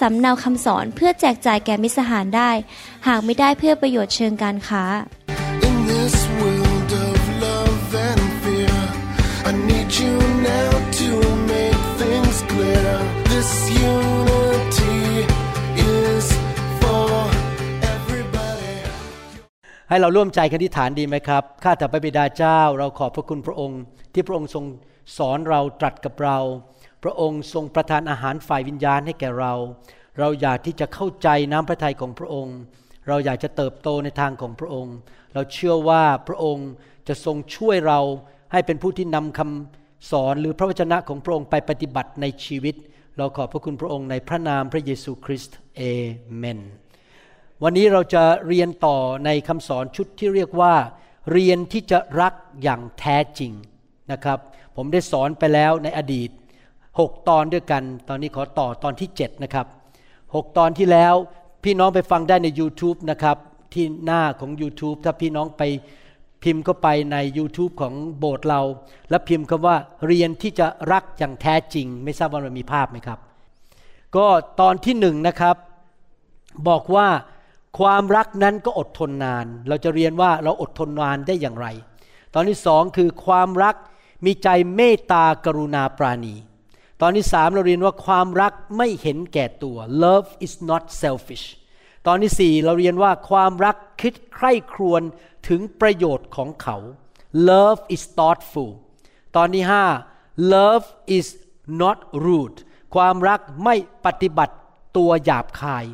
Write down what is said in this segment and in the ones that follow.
สำเนาคำสอนเพื่อแจกจ่ายแก่มิตรสหายได้ หากไม่ได้เพื่อประโยชน์เชิงการค้า In this world of love and fear, I need you now to make things clear. This unity is for everybody. ให้เราร่วมใจกันที่ฐานดีไหมครับ ข้าแต่พระบิดาเจ้า เราขอบพระคุณพระองค์ ที่พระองค์ทรงสอนเราตรัสกับเรา พระองค์ทรงประทานอาหารฝ่ายวิญญาณให้แก่เรา เราอยากที่จะเข้าใจน้ำพระทัยของพระองค์ เราอยากจะเติบโตในทางของพระองค์ เราเชื่อว่าพระองค์จะทรงช่วยเราให้เป็นผู้ที่นำคำสอนหรือพระวจนะของพระองค์ไปปฏิบัติในชีวิต เราขอบพระคุณพระองค์ในพระนามพระเยซูคริสต์เอเมนวันนี้เราจะเรียนต่อในคำสอนชุดที่เรียกว่า เรียนที่จะรักอย่างแท้จริงนะครับ ผมได้สอนไปแล้วในอดีต 6 ตอนด้วยกัน ตอนนี้ขอต่อตอนที่ 7 นะครับ 6 ตอนที่แล้วพี่น้องไปฟังได้ใน YouTube นะครับ ที่หน้าของ YouTube ถ้าพี่น้องไปพิมพ์เข้าไปใน YouTube ของโบสถ์เรา แล้วพิมพ์คำว่าเรียนที่จะรักอย่างแท้จริง ไม่ทราบว่ามันมีภาพไหมครับ ก็ตอนที่หนึ่งนะครับ บอกว่าความรักนั้นก็อดทนนาน เราจะเรียนว่าเราอดทนนานได้อย่างไร ตอนที่สองคือความรักมีใจเมตตากรุณาปราณี ตอนที่สามเราเรียนว่าความรักไม่เห็นแก่ตัว love is not selfish ตอนที่สี่เราเรียนว่าความรักคิดใคร่ครวญถึงประโยชน์ของเขา love is thoughtful ตอนที่ห้า love is not rude ความรักไม่ปฏิบัติตัวหยาบคาย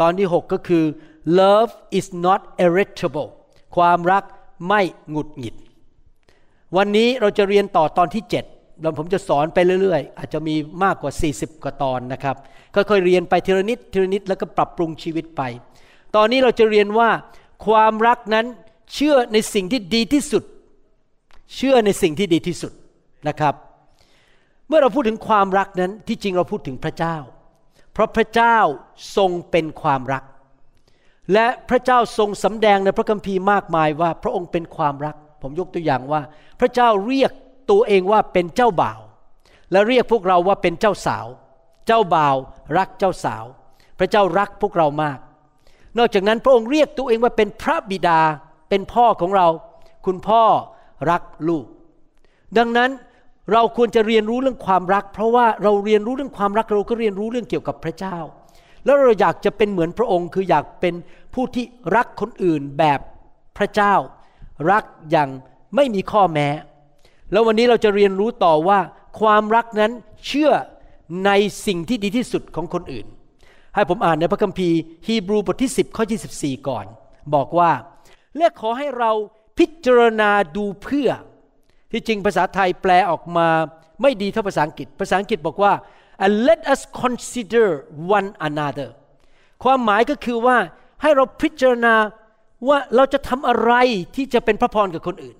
ตอนที่6ก็คือ love is not irritable ความรักไม่หงุดหงิด วันนี้เราจะเรียนต่อตอนที่7 แล้วผมจะสอนไปเรื่อยๆ อาจจะมีมากกว่า 40 กว่าตอนนะครับค่อยๆเรียนไปทีละนิดทีละนิดแล้วก็ปรับปรุงชีวิตไป ตอนนี้เราจะเรียนว่าความรักนั้นเชื่อในสิ่งที่ดีที่สุด เชื่อในสิ่งที่ดีที่สุดนะครับ เมื่อเราพูดถึงความรักนั้นที่จริงเราพูดถึงพระเจ้า เพราะพระเจ้าทรงเป็นความรัก และพระเจ้าทรงสำแดงในพระคัมภีร์มากมายว่า พระองค์เป็นความรัก ผมยกตัวอย่างว่า พระเจ้าเรียก ตัวเองว่าเป็นเจ้าบ่าว และเรียกพวกเราว่าเป็นเจ้าสาว เจ้าบ่าวรักเจ้าสาว พระเจ้ารักพวกเรามาก นอกจากนั้นพระองค์เรียกตัวเองว่าเป็นพระบิดาเป็นพ่อของเรา คุณพ่อรักลูก ดังนั้นเราควรจะเรียนรู้เรื่องความรัก เพราะว่าเราเรียนรู้เรื่องความรักเราก็เรียนรู้เรื่องเกี่ยวกับพระเจ้า แล้วเราอยากจะเป็นเหมือนพระองค์ คืออยากเป็นผู้ที่รักคนอื่นแบบพระเจ้า รักอย่างไม่มีข้อแม้ แล้ววันนี้เราจะเรียนรู้ต่อว่า ความรักนั้นเชื่อในสิ่งที่ดีที่สุดของคนอื่น ให้ผมอ่านในพระคัมภีร์ฮีบรูบทที่ 10 ข้อ 24 ก่อน บอกว่าและขอให้เราพิจารณาดูเพื่อ ที่จริงภาษาไทยแปลออกมาไม่ดีเท่าภาษาอังกฤษ ภาษาอังกฤษบอกว่า and let us consider one another ความหมายก็คือว่าให้เราพิจารณาว่าเราจะทำอะไรที่จะเป็นพระพรกับคนอื่น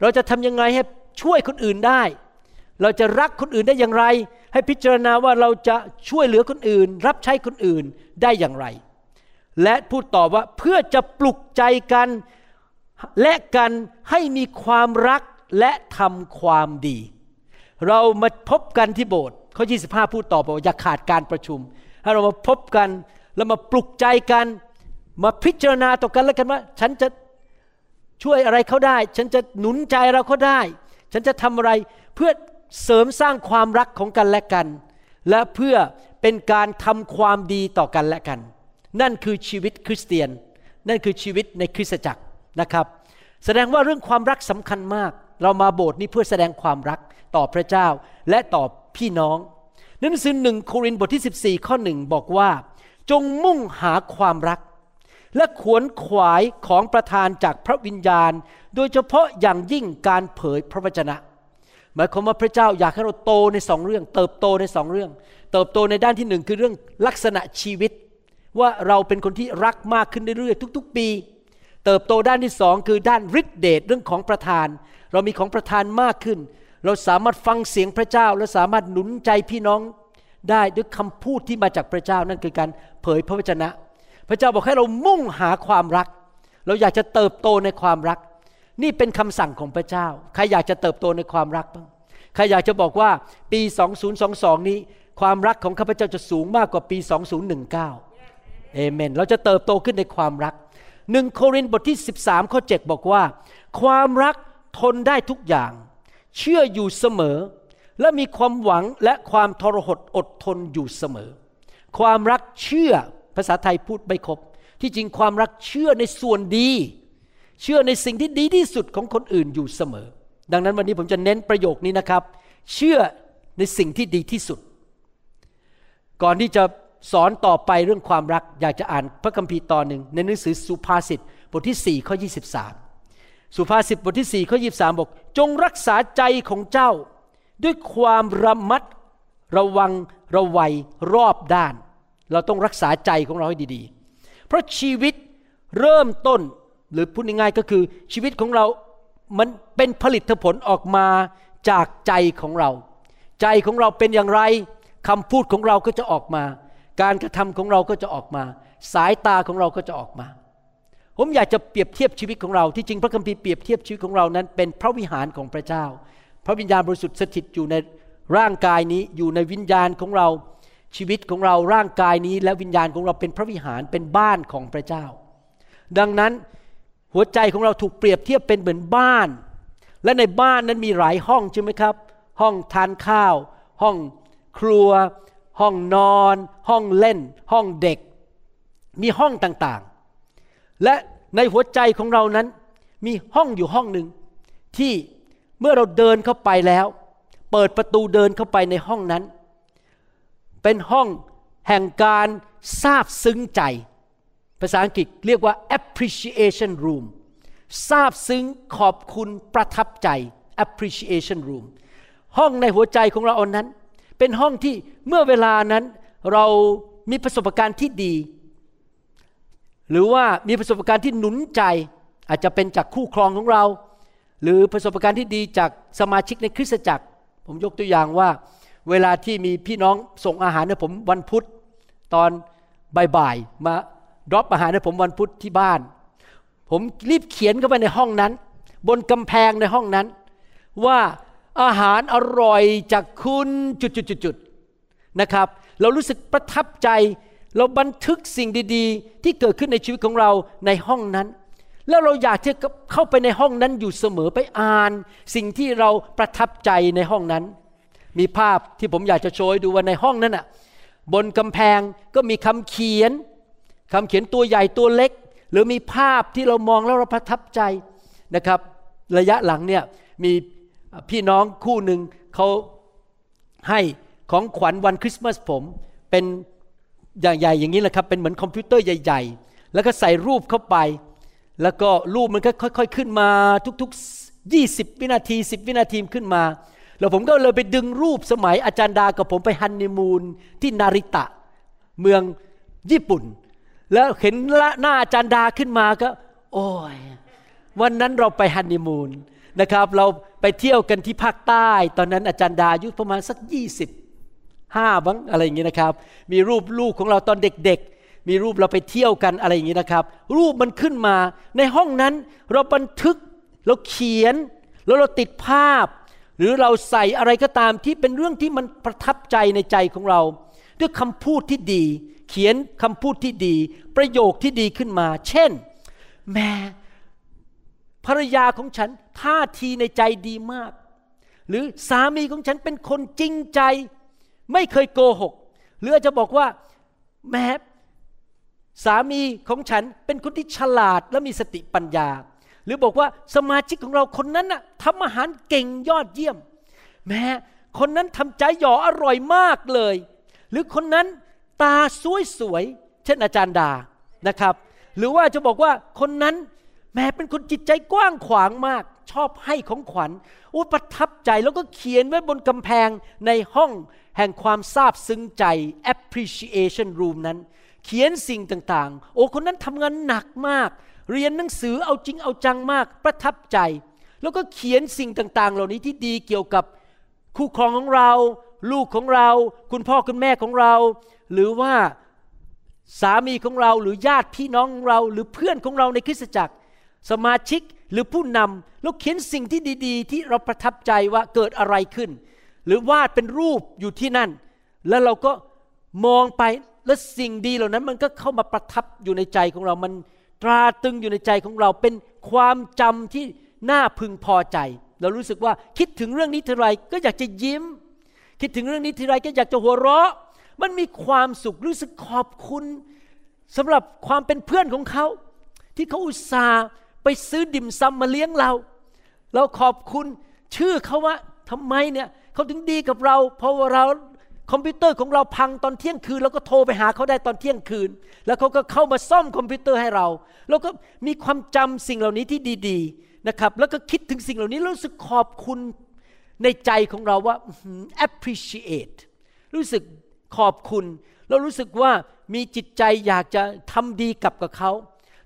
เราจะทำยังไงให้ ช่วยคนอื่นได้ เราจะรักคนอื่นได้อย่างไร ให้พิจารณาว่าเราจะช่วยเหลือคนอื่น รับใช้คนอื่นได้อย่างไร และพูดต่อว่าเพื่อจะปลุกใจกันและกันให้มีความรักและทำความดี เรามาพบกันที่โบสถ์ข้อ 25 พูดต่อบอกอย่าขาดการประชุม ให้เรามาพบกันแล้วมาปลุกใจกัน มาพิจารณาต่อกันแล้วกันว่า ฉันจะช่วยอะไรเขาได้ ฉันจะหนุนใจเราเขาได้ ฉันจะทำอะไรเพื่อเสริมสร้างความรักของกันและกัน และเพื่อเป็นการทำความดีต่อกันและกัน นั่นคือชีวิตคริสเตียน นั่นคือชีวิตในคริสตจักรนะครับ แสดงว่าเรื่องความรักสำคัญมาก เรามาโบสถ์นี้เพื่อแสดงความรักต่อพระเจ้าและต่อพี่น้องหนังสือหนึ่งโครินธ์บทที่ 14 ข้อหนึ่งบอกว่า จงมุ่งหาความรัก และขวนขวายของประธานจากพระวิญญาณ โดยเฉพาะอย่างยิ่งการเผยพระวจนะ หมายความว่าพระเจ้าอยากให้เราโตในสองเรื่อง เติบโตในสองเรื่อง เติบโตในด้านที่หนึ่งคือเรื่องลักษณะชีวิต ว่าเราเป็นคนที่รักมากขึ้นเรื่อยๆทุก ๆ ปี เติบโตด้านที่สองคือด้านฤทธิเดชเรื่องของประทาน เรามีของประทานมากขึ้น เราสามารถฟังเสียงพระเจ้าและสามารถหนุนใจพี่น้องได้ด้วยคำพูดที่มาจากพระเจ้านั่นคือการเผยพระวจนะ พระเจ้าบอกให้เรามุ่งหาความรัก เราอยากจะเติบโตในความรัก นี่เป็นคำสั่งของพระเจ้า ใครอยากจะเติบโตในความรักบ้าง ใครอยากจะบอกว่าปี 2022 นี้ ความรักของข้าพเจ้าจะสูงมากกว่าปี 2019เอเมน เราจะเติบโตขึ้นในความรักหนึ่งโครินธ์บทที่ 13ข้อ7บอกว่า ความรักทนได้ทุกอย่าง เชื่ออยู่เสมอ และมีความหวังและความทรหดอดทนอยู่เสมอ ความรักเชื่อ ภาษาไทยพูดไม่ครบ ที่จริงความรักเชื่อในส่วนดี เชื่อในสิ่งที่ดีที่สุดของคนอื่นอยู่เสมอ ดังนั้นวันนี้ผมจะเน้นประโยคนี้นะครับ เชื่อในสิ่งที่ดีที่สุด ก่อนที่จะสอนต่อไปเรื่องความรักอยากจะอ่านพระคัมภีร์ตอนหนึ่งในหนังสือสุภาษิตบทที่4ข้อ23 สุภาษิตบทที่4ข้อ23 บอก จงรักษาใจของเจ้า ด้วยความระมัดระวังระวัยรอบด้าน เราต้องรักษาใจของเราให้ดีๆ เพราะชีวิตเริ่มต้นหรือพูดง่ายๆก็คือชีวิตของเรามันเป็นผลิตผลออกมาจากใจของเรา ใจของเราเป็นอย่างไรคำพูดของเราก็จะออกมา การกระทำของเราก็จะออกมา สายตาของเราก็จะออกมา ผมอยากจะเปรียบเทียบชีวิตของเรา ที่จริงพระคัมภีร์เปรียบเทียบชีวิตของเรานั้น เป็นพระวิหารของพระเจ้า พระวิญญาณบริสุทธิ์สถิตอยู่ในร่างกายนี้อยู่ในวิญญาณของเรา ชีวิตของเราร่างกายนี้และวิญญาณของเราเป็นพระวิหารเป็นบ้านของพระเจ้า ดังนั้นหัวใจของเราถูกเปรียบเทียบเป็นเหมือนบ้าน และในบ้านนั้นมีหลายห้องใช่ไหมครับ ห้องทานข้าว ห้องครัว ห้องนอน ห้องเล่น ห้องเด็ก มีห้องต่างๆ และในหัวใจของเรานั้นมีห้องอยู่ห้องหนึ่งที่เมื่อเราเดินเข้าไปแล้ว เปิดประตูเดินเข้าไปในห้องนั้น เป็นห้องแห่งการซาบซึ้งใจ ภาษาอังกฤษเรียกว่า appreciation room ซาบซึ้งขอบคุณประทับใจ appreciation room ห้องในหัวใจของเราอนนั้น เป็นห้องที่เมื่อเวลานั้นเรามีประสบการณ์ที่ดี หรือว่ามีประสบการณ์ที่หนุนใจ อาจจะเป็นจากคู่ครองของเรา หรือประสบการณ์ที่ดีจากสมาชิกในคริสตจักร ผมยกตัวอย่างว่า เวลาที่มีพี่น้องส่งอาหารให้ผมวันพุธตอนบ่ายๆมาดรอปอาหารให้ผมวันพุธที่บ้าน ผมรีบเขียนเข้าไปในห้องนั้น บนกำแพงในห้องนั้น ว่าอาหารอร่อยจากคุณจุดๆๆนะครับ เรารู้สึกประทับใจ เราบันทึกสิ่งดีๆ ที่เกิดขึ้นในชีวิตของเราในห้องนั้น แล้วเราอยากที่เข้าไปในห้องนั้นอยู่เสมอไปอ่าน สิ่งที่เราประทับใจในห้องนั้น มีภาพที่ผมอยากจะโชว์ดูว่าในห้องนั้นอะบนกำแพงก็มีคำเขียนคำเขียนตัวใหญ่ตัวเล็ก หรือมีภาพที่เรามองแล้วเราประทับใจนะครับ ระยะหลังเนี่ยมีพี่น้องคู่หนึ่งเขาให้ของขวัญวันคริสต์มาสผมเป็นอย่างใหญ่อย่างนี้แหละครับเป็นเหมือนคอมพิวเตอร์ใหญ่ ๆ แล้วก็ใส่รูปเข้าไป แล้วก็รูปมันก็ค่อย ๆ ขึ้นมาทุก ๆ 20 วินาที 10 วินาทีขึ้นมา แล้วผมก็เลยไปดึงรูปสมัยอาจารย์ดากับผมไปฮันนีมูนที่นาริตะ เมืองญี่ปุ่น แล้วเห็นละหน้าอาจันดาขึ้นมาก็ โอ้ยวันนั้นเราไปฮันนีมูนนะครับเราไปเที่ยวกันที่ภาคใต้ ตอนนั้นอาจารย์ดาอายุประมาณสักยี่สิบห้าบ้างอะไรอย่างนี้นะครับ มีรูปลูกของเราตอนเด็กๆ มีรูปเราไปเที่ยวกันอะไรอย่างนี้นะครับ รูปมันขึ้นมา ในห้องนั้นเราบันทึกเราเขียนแล้วเราติดภาพ หรือเราใส่อะไรก็ตามที่เป็นเรื่องที่มันประทับใจในใจของเรา ด้วยคำพูดที่ดี เขียนคำพูดที่ดี ประโยคที่ดีขึ้นมา เช่น แม่ภรรยาของฉันท่าทีในใจดีมาก หรือสามีของฉันเป็นคนจริงใจ ไม่เคยโกหก หรืออาจจะบอกว่าแม่สามีของฉันเป็นคนที่ฉลาดและมีสติปัญญา หรือบอกว่าสมาชิกของเราคนนั้นน่ะทำอาหารเก่งยอดเยี่ยม แม้คนนั้นทำใจหยออร่อยมากเลย หรือคนนั้นตาสวยๆเช่นอาจารย์ดานะครับ หรือว่าจะบอกว่าคนนั้นแม้เป็นคนจิตใจกว้างขวางมาก ชอบให้ของขวัญอุประทับใจแล้วก็เขียนไว้บนกำแพงในห้องแห่งความซาบซึ้งใจ appreciation room นั้น เขียนสิ่งต่างๆ โอ้คนนั้นทำงานหนักมาก เรียนหนังสือเอาจริงเอาจังมากประทับใจ แล้วก็เขียนสิ่งต่าง ๆ เหล่านี้ที่ดีเกี่ยวกับคู่ครองของเรา ลูกของเรา คุณพ่อคุณแม่ของเรา หรือว่าสามีของเราหรือญาติพี่น้องของเรา หรือเพื่อนของเราในคริสตจักร สมาชิกหรือผู้นำแล้วเขียนสิ่งที่ดี ๆ ที่เราประทับใจว่าเกิดอะไรขึ้น หรือวาดเป็นรูปอยู่ที่นั่น แล้วเราก็มองไปและสิ่งดีเหล่านั้นมันก็เข้ามาประทับอยู่ในใจของเรามัน ตราตึงอยู่ในใจของเราเป็นความจำที่น่าพึงพอใจ เรารู้สึกว่าคิดถึงเรื่องนี้ทีไรก็อยากจะยิ้ม คิดถึงเรื่องนี้ทีไรก็อยากจะหัวเราะ มันมีความสุขรู้สึกขอบคุณสำหรับความเป็นเพื่อนของเขา ที่เขาอุตส่าห์ไปซื้อดิมซำมาเลี้ยงเรา เราขอบคุณชื่อเขาว่าทำไมเนี่ยเขาถึงดีกับเรา เพราะว่าเรา คอมพิวเตอร์ของเราพังตอนเที่ยงคืนแล้วก็โทรไปหาเขาได้ตอนเที่ยงคืน แล้วเขาก็เข้ามาซ่อมคอมพิวเตอร์ให้เราแล้วก็มีความจำสิ่งเหล่านี้ที่ดีๆนะครับ แล้วก็คิดถึงสิ่งเหล่านี้รู้สึกขอบคุณในใจของเราว่า appreciate รู้สึกขอบคุณเรารู้สึกว่ามีจิตใจอยากจะทำดีกับกับเขา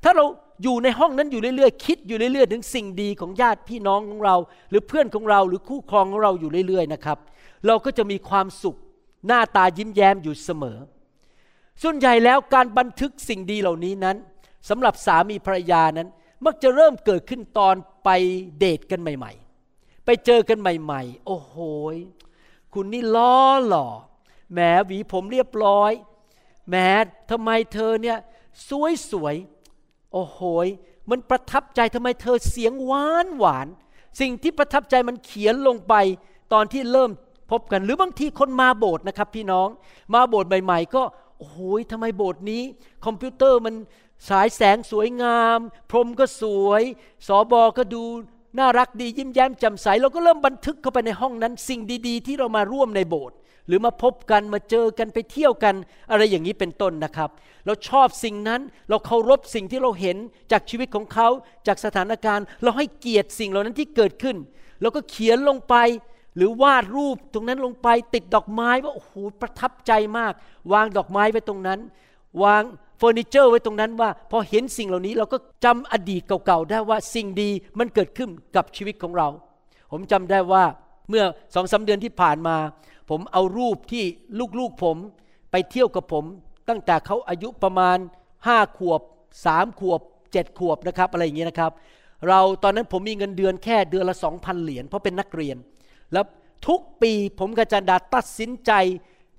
ถ้าเราอยู่ในห้องนั้นอยู่เรื่อยๆ คิดอยู่เรื่อยๆ ถึงสิ่งดีของญาติพี่น้องของเรา หรือเพื่อนของเราหรือคู่ครองของเราอยู่เรื่อยๆนะครับ เราก็จะมีความสุข หน้าตายิ้มแย้มอยู่เสมอ ส่วนใหญ่แล้วการบันทึกสิ่งดีเหล่านี้นั้นสำหรับสามีภรรยานั้น มักจะเริ่มเกิดขึ้นตอนไปเดทกันใหม่ ๆ ไปเจอกันใหม่ ๆ โอ้โหคุณนี่ล้อหล่อแหมหวีผมเรียบร้อยแหมทำไมเธอเนี่ยสวยสวยโอ้โหมันประทับใจทำไมเธอเสียงหวานหวาน สิ่งที่ประทับใจมันเขียนลงไปตอนที่เริ่ม พบกันหรือบางทีคนมาโบสถ์นะครับพี่น้องมาโบสถ์ใหม่ ๆ ก็โอ้โหทำไมโบสถ์นี้ คอมพิวเตอร์มันสายแสงสวยงาม พรมก็สวย สอบอก็ดูน่ารักดียิ้มแย้มแจ่มใส เราก็เริ่มบันทึกเข้าไปในห้องนั้น สิ่งดี ๆ ที่เรามาร่วมในโบสถ์หรือมาพบกันมาเจอกันไปเที่ยวกัน อะไรอย่างนี้เป็นต้นนะครับ เราชอบสิ่งนั้นเราเคารพสิ่งที่เราเห็นจากชีวิตของเขาจากสถานการณ์ เราให้เกียรติสิ่งเหล่านั้นที่เกิดขึ้นเราก็เขียนลงไป หรือวาดรูปตรงนั้นลงไปติดดอกไม้ว่าโอ้โหประทับใจมาก วางดอกไม้ไว้ตรงนั้น วางเฟอร์นิเจอร์ไว้ตรงนั้นว่าพอเห็นสิ่งเหล่านี้เราก็จำอดีตเก่าๆได้ว่าสิ่งดีมันเกิดขึ้นกับชีวิตของเรา ผมจำได้ว่าเมื่อสองสาเดือนที่ผ่านมา ผมเอารูปที่ลูกๆผมไปเที่ยวกับผม ตั้งแต่เขาอายุประมาณห้าขวบสามขวบเจ็ดขวบนะครับอะไรอย่างเงี้ยนะครับ เราตอนนั้นผมมีเงินเดือนแค่เดือนละสองพันเหรียญเพราะเป็นนักเรียน แล้วทุกปีผมกับจันดาตัดสินใจ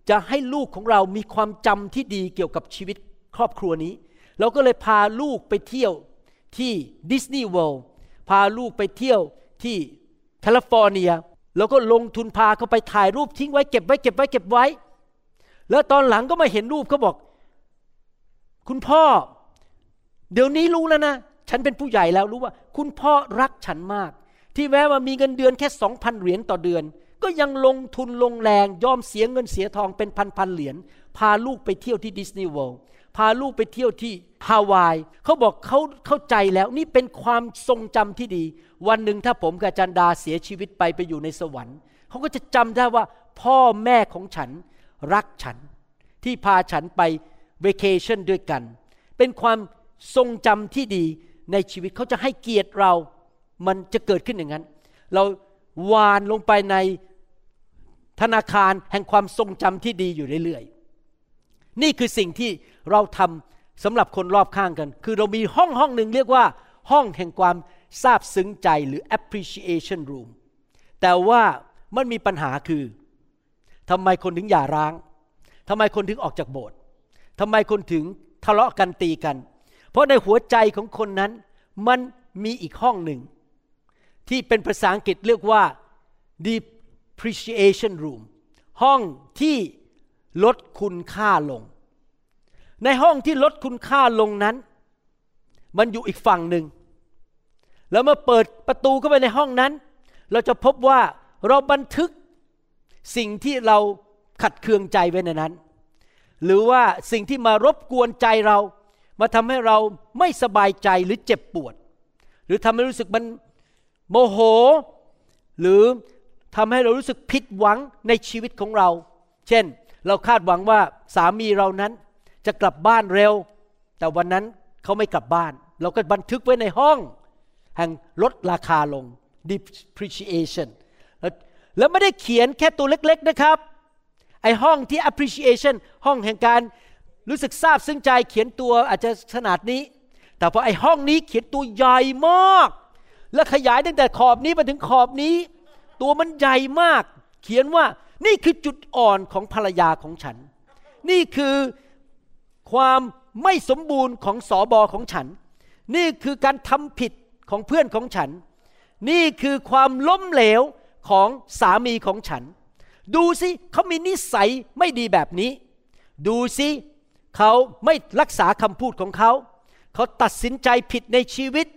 จะให้ลูกของเรามีความจำที่ดีเกี่ยวกับชีวิตครอบครัวนี้ เราก็เลยพาลูกไปเที่ยวที่ดิสนีย์เวิลด์พาลูกไปเที่ยวที่แคลิฟอร์เนีย แล้วก็ลงทุนพาเขาไปถ่ายรูปทิ้งไว้เก็บไว้เก็บไว้เก็บไว้ แล้วตอนหลังก็มาเห็นรูปเขาบอก คุณพ่อ เดี๋ยวนี้รู้แล้วนะ ฉันเป็นผู้ใหญ่แล้วรู้ว่า คุณพ่อรักฉันมาก ที่แม้ว่ามีเงินเดือนแค่สองพันเหรียญต่อเดือน ก็ยังลงทุนลงแรงยอมเสียเงินเสียทองเป็นพันพันเหรียญพาลูกไปเที่ยวที่ดิสนีย์เวิลด์พาลูกไปเที่ยวที่ฮาวายเขาบอกเขาเข้าใจแล้วนี่เป็นความทรงจำที่ดี วันหนึ่งถ้าผมกับจันดาเสียชีวิตไปไปอยู่ในสวรรค์เขาก็จะจำได้ว่าพ่อแม่ของฉันรักฉัน ที่พาฉันไปเวกเคชั่นด้วยกัน เป็นความทรงจำที่ดีในชีวิตเขาจะให้เกียรติเรา มันจะเกิดขึ้นอย่างนั้น เราวานลงไปในธนาคารแห่งความทรงจำที่ดีอยู่เรื่อยๆ นี่คือสิ่งที่เราทำสำหรับคนรอบข้างกัน คือเรามีห้องห้องหนึ่งเรียกว่าห้องแห่งความซาบซึ้งใจหรือ appreciation room แต่ว่ามันมีปัญหาคือทำไมคนถึงหย่าร้างทำไมคนถึงออกจากโบสถ์ทำไมคนถึงทะเลาะกันตีกัน เพราะในหัวใจของคนนั้นมันมีอีกห้องหนึ่ง ที่เป็นภาษาอังกฤษเรียกว่า depreciation room ห้องที่ลดคุณค่าลง ในห้องที่ลดคุณค่าลงนั้น มันอยู่อีกฝั่งหนึ่ง แล้วเมื่อเปิดประตูเข้าไปในห้องนั้น เราจะพบว่าเราบันทึกสิ่งที่เราขัดเคืองใจไว้ในนั้น หรือว่าสิ่งที่มารบกวนใจเรา มาทำให้เราไม่สบายใจหรือเจ็บปวด หรือทำให้รู้สึกมัน โมโห หรือทำให้เรารู้สึกผิดหวังในชีวิตของเรา เช่น เราคาดหวังว่าสามีเรานั้นจะกลับบ้านเร็ว แต่วันนั้นเขาไม่กลับบ้าน เราก็บันทึกไว้ในห้อง แห่งลดราคาลง depreciation แล้วแล้วไม่ได้เขียนแค่ตัวเล็ก ๆนะครับ ไอห้องที่ appreciation ห้องแห่งการรู้สึกซาบซึ้งใจเขียนตัวอาจจะขนาดนี้ แต่พอไอห้องนี้เขียนตัวใหญ่มาก และขยายตั้งแต่ขอบนี้มาถึงขอบนี้ ตัวมันใหญ่มาก เขียนว่านี่คือจุดอ่อนของภรรยาของฉัน นี่คือความไม่สมบูรณ์ของสอบอของฉัน นี่คือการทำผิดของเพื่อนของฉัน นี่คือความล้มเหลวของสามีของฉัน ดูสิเขามีนิสัยไม่ดีแบบนี้ ดูสิเขาไม่รักษาคำพูดของเขา เขาตัดสินใจผิดในชีวิต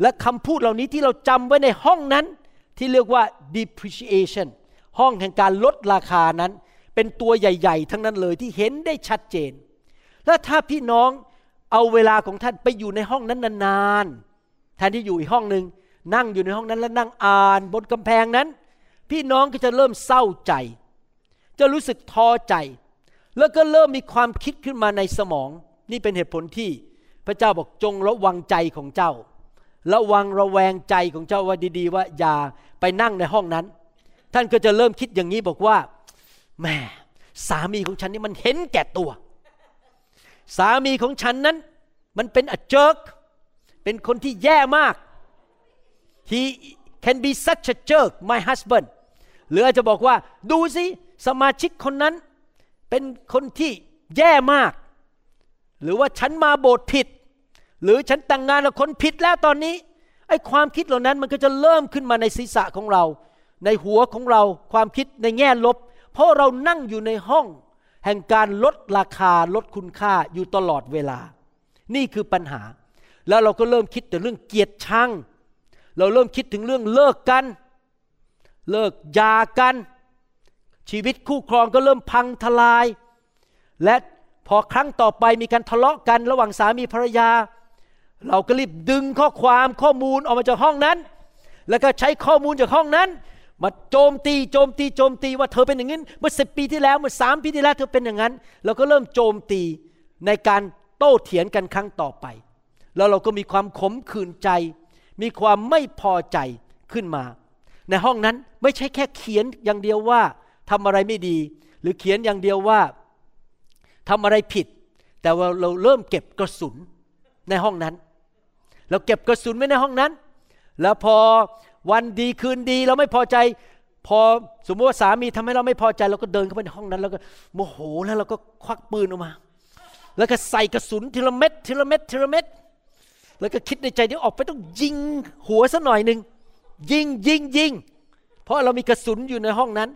และคำพูดเหล่านี้ที่เราจำไว้ในห้องนั้น ที่เรียกว่า depreciation ห้องแห่งการลดราคานั้น เป็นตัวใหญ่ ๆ ทั้งนั้นเลยที่เห็นได้ชัดเจน และถ้าพี่น้องเอาเวลาของท่านไปอยู่ในห้องนั้นนานๆแทนที่อยู่อีกห้องหนึ่งนั่งอยู่ในห้องนั้นแล้วนั่งอ่านบนกำแพงนั้น พี่น้องก็จะเริ่มเศร้าใจ จะรู้สึกท้อใจ แล้วก็เริ่มมีความคิดขึ้นมาในสมอง นี่เป็นเหตุผลที่พระเจ้าบอกจงระวังใจของเจ้า ระวังระแวงใจของเจ้าว่าดีๆ ว่าอย่าไปนั่งในห้องนั้น ท่านก็จะเริ่มคิดอย่างนี้บอกว่าแหม่สามีของฉันนี่มันเห็นแก่ตัว สามีของฉันนั้น มันเป็นอเจิกเป็นคนที่แย่มาก he can be such a jerk my husband หรืออาจจะบอกว่าดูสิสมาชิกคนนั้น เป็นคนที่แย่มาก หรือว่าฉันมาโบสถ์ผิด หรือฉันแต่งงานกับคนผิดแล้วตอนนี้ไอ้ความคิดเหล่านั้นมันก็จะเริ่มขึ้นมาในศีรษะของเรา ในหัวของเราความคิดในแง่ลบ เพราะเรานั่งอยู่ในห้อง แห่งการลดราคาลดคุณค่าอยู่ตลอดเวลา นี่คือปัญหา แล้วเราก็เริ่มคิดแต่เรื่องเกียรติชัง เราเริ่มคิดถึงเรื่องเลิกกัน เลิกยากัน ชีวิตคู่ครองก็เริ่มพังทลาย และพอครั้งต่อไปมีการทะเลาะกันระหว่างสามีภรรยา เราก็รีบดึงข้อความข้อมูลออกมาจากห้องนั้น แล้วก็ใช้ข้อมูลจากห้องนั้น มาโจมตีโจมตีโจมตีว่าเธอเป็นอย่างนี้เมื่อสิปีที่แล้วเมื่อสามปีที่แล้วเธอเป็นอย่างนั้น เราก็เริ่มโจมตีในการโต้เถียงกันครั้งต่อไป แล้วเราก็มีความขมขื่นใจ มีความไม่พอใจขึ้นมา ในห้องนั้นไม่ใช่แค่เขียนอย่างเดียวว่าทำอะไรไม่ดี หรือเขียนอย่างเดียวว่าทำอะไรผิด แต่ว่าเราเริ่มเก็บกระสุนในห้องนั้น เราเก็บกระสุนไว้ในห้องนั้น แล้วพอวันดีคืนดีเราไม่พอใจ พอสมมติว่าสามีทำให้เราไม่พอใจเราก็เดินเข้าไปในห้องนั้น แล้วก็โมโหแล้วเราก็ควักปืนออกมา แล้วก็ใส่กระสุนทีละเม็ดทีละเม็ดทีละเม็ดแล้วก็คิดในใจที่ออกไปต้องยิงหัวซะหน่อยหนึ่งยิงยิงยิงเพราะเรามีกระสุนอยู่ในห้องนั้น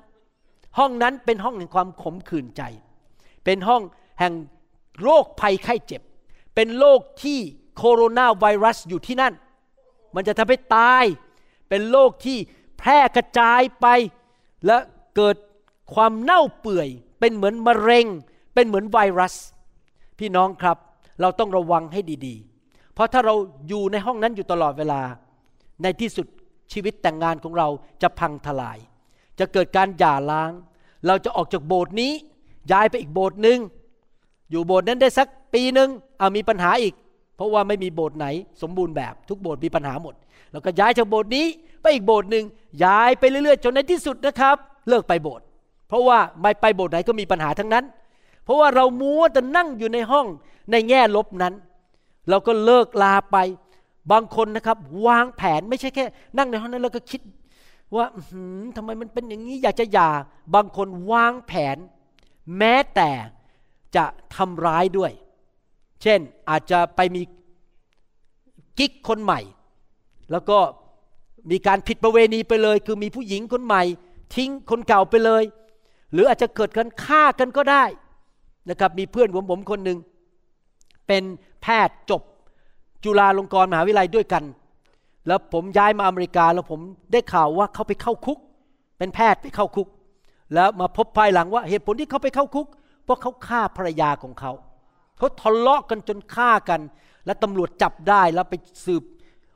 ห้องนั้นเป็นห้องแห่งความขมขื่นใจ เป็นห้องแห่งโรคภัยไข้เจ็บ เป็นโรคที่ โคโรนาไวรัสอยู่ที่นั่น มันจะทำให้ตาย เป็นโรคที่แพร่กระจายไป และเกิดความเน่าเปื่อย เป็นเหมือนมะเร็ง เป็นเหมือนไวรัส พี่น้องครับ เราต้องระวังให้ดีๆ เพราะถ้าเราอยู่ในห้องนั้นอยู่ตลอดเวลา ในที่สุดชีวิตแต่งงานของเราจะพังทลาย จะเกิดการหย่าร้าง เราจะออกจากโบสถ์นี้ ย้ายไปอีกโบสถ์หนึ่งอยู่โบสถ์นั้นได้สักปีหนึ่งเอามีปัญหาอีก เพราะว่าไม่มีโบสถ์ไหนสมบูรณ์แบบทุกโบสถ์มีปัญหาหมด แล้วก็ย้ายจากโบสถ์นี้ไปอีกโบสถ์หนึ่งย้ายไปเรื่อยๆ จนในที่สุดนะครับ เลิกไปโบสถ์เพราะว่าไม่ไปโบสถ์ไหนก็มีปัญหาทั้งนั้น เพราะว่าเรามัวแต่นั่งอยู่ในห้องในแง่ลบนั้น เราก็เลิกลาไปบางคนนะครับวางแผนไม่ใช่แค่ นั่งในห้องนั้นแล้วก็คิดว่าทำไมมันเป็นอย่างนี้อยากจะหย่า บางคนวางแผน แม้แต่จะทำร้ายด้วย เช่นอาจจะไปมีกิ๊กคนใหม่ แล้วก็มีการผิดประเวณีไปเลย คือมีผู้หญิงคนใหม่ ทิ้งคนเก่าไปเลย หรืออาจจะเกิดการฆ่ากันก็ได้นะครับมีเพื่อนผมผมคนหนึ่งเป็นแพทย์จบจุฬาลงกรณ์มหาวิทยาลัยด้วยกัน แล้วผมย้ายมาอเมริกาแล้วผมได้ข่าวว่าเขาไปเข้าคุก เป็นแพทย์ไปเข้าคุก แล้วมาพบภายหลังว่าเหตุผลที่เขาไปเข้าคุก เพราะเขาฆ่าภรรยาของเขา เขาทะเลาะกันจนฆ่ากัน และตำรวจจับได้แล้วไปสืบ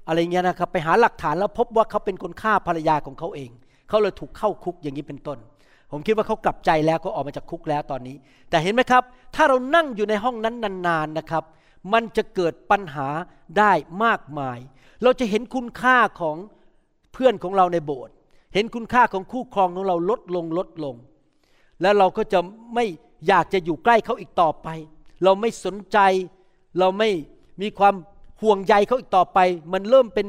อะไรเงี้ยนะครับ ไปหาหลักฐานแล้วพบว่าเขาเป็นคนฆ่าภรรยาของเขาเอง เขาเลยถูกเข้าคุกอย่างนี้เป็นต้น ผมคิดว่าเขากลับใจแล้วก็ออกมาจากคุกแล้วตอนนี้ แต่เห็นไหมครับ ถ้าเรานั่งอยู่ในห้องนั้นนานๆนะครับ มันจะเกิดปัญหาได้มากมาย เราจะเห็นคุณค่าของเพื่อนของเราในโบสถ์เห็นคุณค่าของคู่ครองของเราลดลงลดลง แล้วเราก็จะไม่อยากจะอยู่ใกล้เขาอีกต่อไป เราไม่สนใจ เราไม่มีความห่วงใยเขาอีกต่อไป มันเริ่มเป็น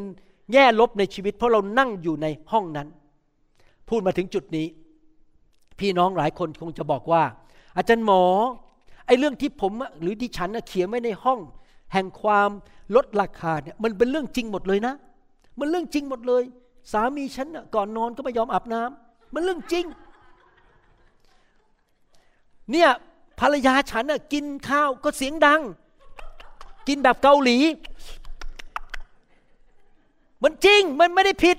แง่ลบในชีวิต เพราะเรานั่งอยู่ในห้องนั้น พูดมาถึงจุดนี้ พี่น้องหลายคนคงจะบอกว่า อาจารย์หมอไอ้เรื่องที่ผมหรือที่ฉันเขียนไว้ในห้อง แห่งความลดราคาเนี่ยมันเป็นเรื่องจริงหมดเลยนะ มันเรื่องจริงหมดเลย สามีฉันก่อนนอนก็ไม่ยอมอาบน้ำมันเรื่องจริง เนี่ย ภรรยาฉันกินข้าวก็เสียงดัง กินแบบเกาหลี มันจริงมันไม่ได้ผิด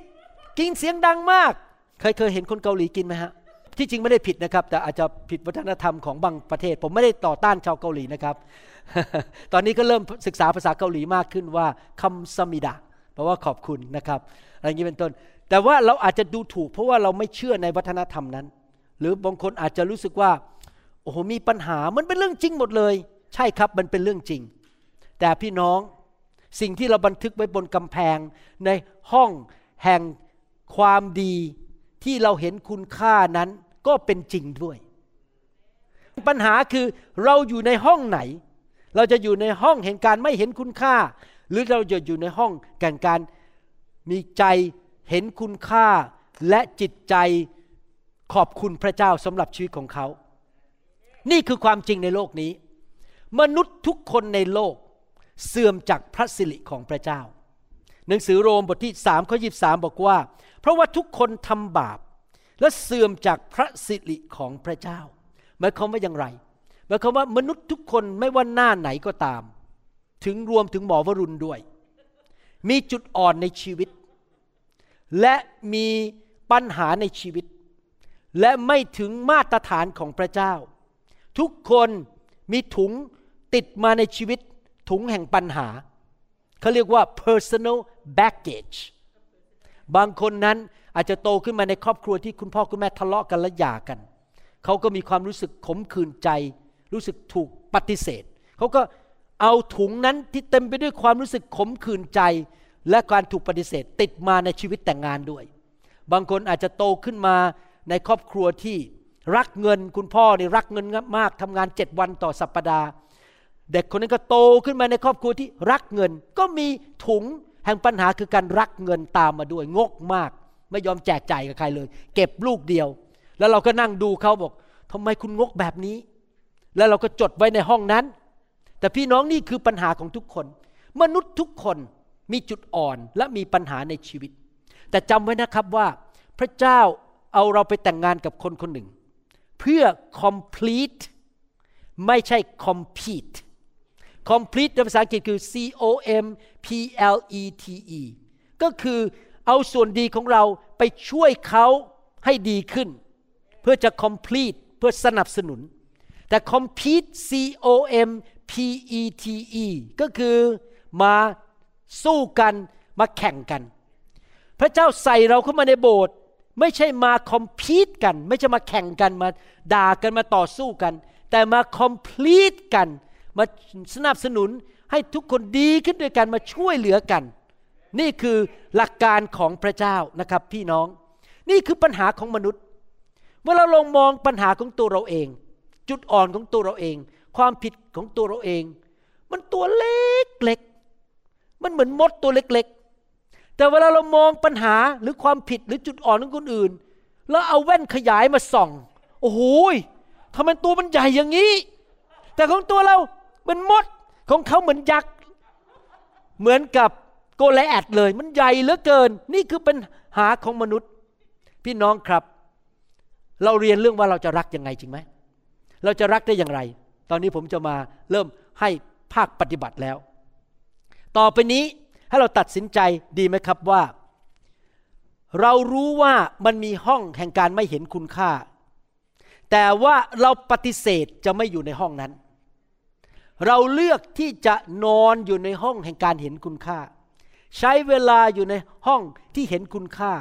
กินเสียงดังมาก เคยเคยเห็นคนเกาหลีกินไหมฮะที่จริงไม่ได้ผิดนะครับ แต่อาจจะผิดวัฒนธรรมของบางประเทศ ผมไม่ได้ต่อต้านชาวเกาหลีนะครับ ตอนนี้ก็เริ่มศึกษาภาษาเกาหลีมากขึ้นว่าคำสมิดะแปลว่าขอบคุณนะครับอะไรอย่างนี้เป็นต้น แต่ว่าเราอาจจะดูถูก เพราะว่าเราไม่เชื่อในวัฒนธรรมนั้น หรือบางคนอาจจะรู้สึกว่า โอ้โหมีปัญหามันเป็นเรื่องจริงหมดเลย ใช่ครับมันเป็นเรื่องจริง แต่พี่น้องสิ่งที่เราบันทึกไว้บนกำแพงในห้องแห่งความดีที่เราเห็นคุณค่านั้นก็เป็นจริงด้วย ปัญหาคือเราอยู่ในห้องไหน เราจะอยู่ในห้องแห่งการไม่เห็นคุณค่า หรือเราจะอยู่ในห้องแห่งการมีใจเห็นคุณค่าและจิตใจขอบคุณพระเจ้าสำหรับชีวิตของเขา นี่คือความจริงในโลกนี้ มนุษย์ทุกคนในโลกเสื่อมจากพระสิริของพระเจ้า หนังสือโรมบทที่สามข้อยีบสามบอกว่า เพราะว่าทุกคนทำบาป และเสื่อมจากพระสิริของพระเจ้าหมายความว่าอย่างไรหมายความว่ามนุษย์ทุกคนไม่ว่าหน้าไหนก็ตาม ถึงรวมถึงหมอวรุณด้วย มีจุดอ่อนในชีวิต และมีปัญหาในชีวิต และไม่ถึงมาตรฐานของพระเจ้า ทุกคนมีถุงติดมาในชีวิตถุงแห่งปัญหา เขาเรียกว่า personal baggage บางคนนั้นอาจจะโตขึ้นมาในครอบครัวที่คุณพ่อคุณแม่ทะเลาะกันและหย่ากัน เขาก็มีความรู้สึกขมขื่นใจ รู้สึกถูกปฏิเสธ เขาก็เอาถุงนั้นที่เต็มไปด้วยความรู้สึกขมขื่นใจ และการถูกปฏิเสธติดมาในชีวิตแต่งงานด้วย บางคนอาจจะโตขึ้นมาในครอบครัวที่ รักเงินคุณพ่อนี่รักเงินมากทำงานเจ็ดวันต่อสัปปดาห์ เด็กคนนั้นก็โตขึ้นมาในครอบครัวที่รักเงิน ก็มีถุงแห่งปัญหาคือการรักเงินตามมาด้วยงกมาก ไม่ยอมแจกจ่ายกับใครเลย เก็บลูกเดียว แล้วเราก็นั่งดูเขาบอกทำไมคุณงกแบบนี้ แล้วเราก็จดไว้ในห้องนั้น แต่พี่น้องนี่คือปัญหาของทุกคน มนุษย์ทุกคนมีจุดอ่อนและมีปัญหาในชีวิต แต่จำไว้นะครับว่าพระเจ้าเอาเราไปแต่งงานกับคนคนหนึ่ง เพื่อ complete ไม่ใช่ compete complete ในภาษาอังกฤษคือ C O M P L E T E ก็คือเอาส่วนดีของเราไปช่วยเขาให้ดีขึ้น เพื่อจะ complete เพื่อสนับสนุน แต่ compete C O M P E T E ก็คือมาสู้กันมาแข่งกัน พระเจ้าใส่เราเข้ามาในโบสถ์ ไม่ใช่มาคอมพีตกัน ไม่ใช่มาแข่งกันมาด่ากันมาต่อสู้กัน แต่มาคอมพลีทกัน มาสนับสนุนให้ทุกคนดีขึ้นด้วยกันมาช่วยเหลือกัน นี่คือหลักการของพระเจ้านะครับพี่น้อง นี่คือปัญหาของมนุษย์ เมื่อเราลองมองปัญหาของตัวเราเอง จุดอ่อนของตัวเราเอง ความผิดของตัวเราเอง มันตัวเล็กเล็กมันเหมือนมดตัวเล็กๆ แต่เวลาเรามองปัญหาหรือความผิดหรือจุดอ่อนของคนอื่น แล้วเอาแว่นขยายมาส่อง โอ้โหทำไมตัวมันใหญ่อย่างนี้ แต่ของตัวเราเป็นมดของเขาเหมือนยักษ์เหมือนกับโกลแอดเลย มันใหญ่เหลือเกิน นี่คือปัญหาของมนุษย์ พี่น้องครับ เราเรียนเรื่องว่าเราจะรักยังไงจริงไหมเราจะรักได้อย่างไร ตอนนี้ผมจะมาเริ่มให้ภาคปฏิบัติแล้ว ต่อไปนี้ ให้เราตัดสินใจดีไหมครับว่า เรารู้ว่ามันมีห้องแห่งการไม่เห็นคุณค่า แต่ว่าเราปฏิเสธจะไม่อยู่ในห้องนั้น เราเลือกที่จะนอนอยู่ในห้องแห่งการเห็นคุณค่า ใช้เวลาอยู่ในห้องที่เห็นคุณค่า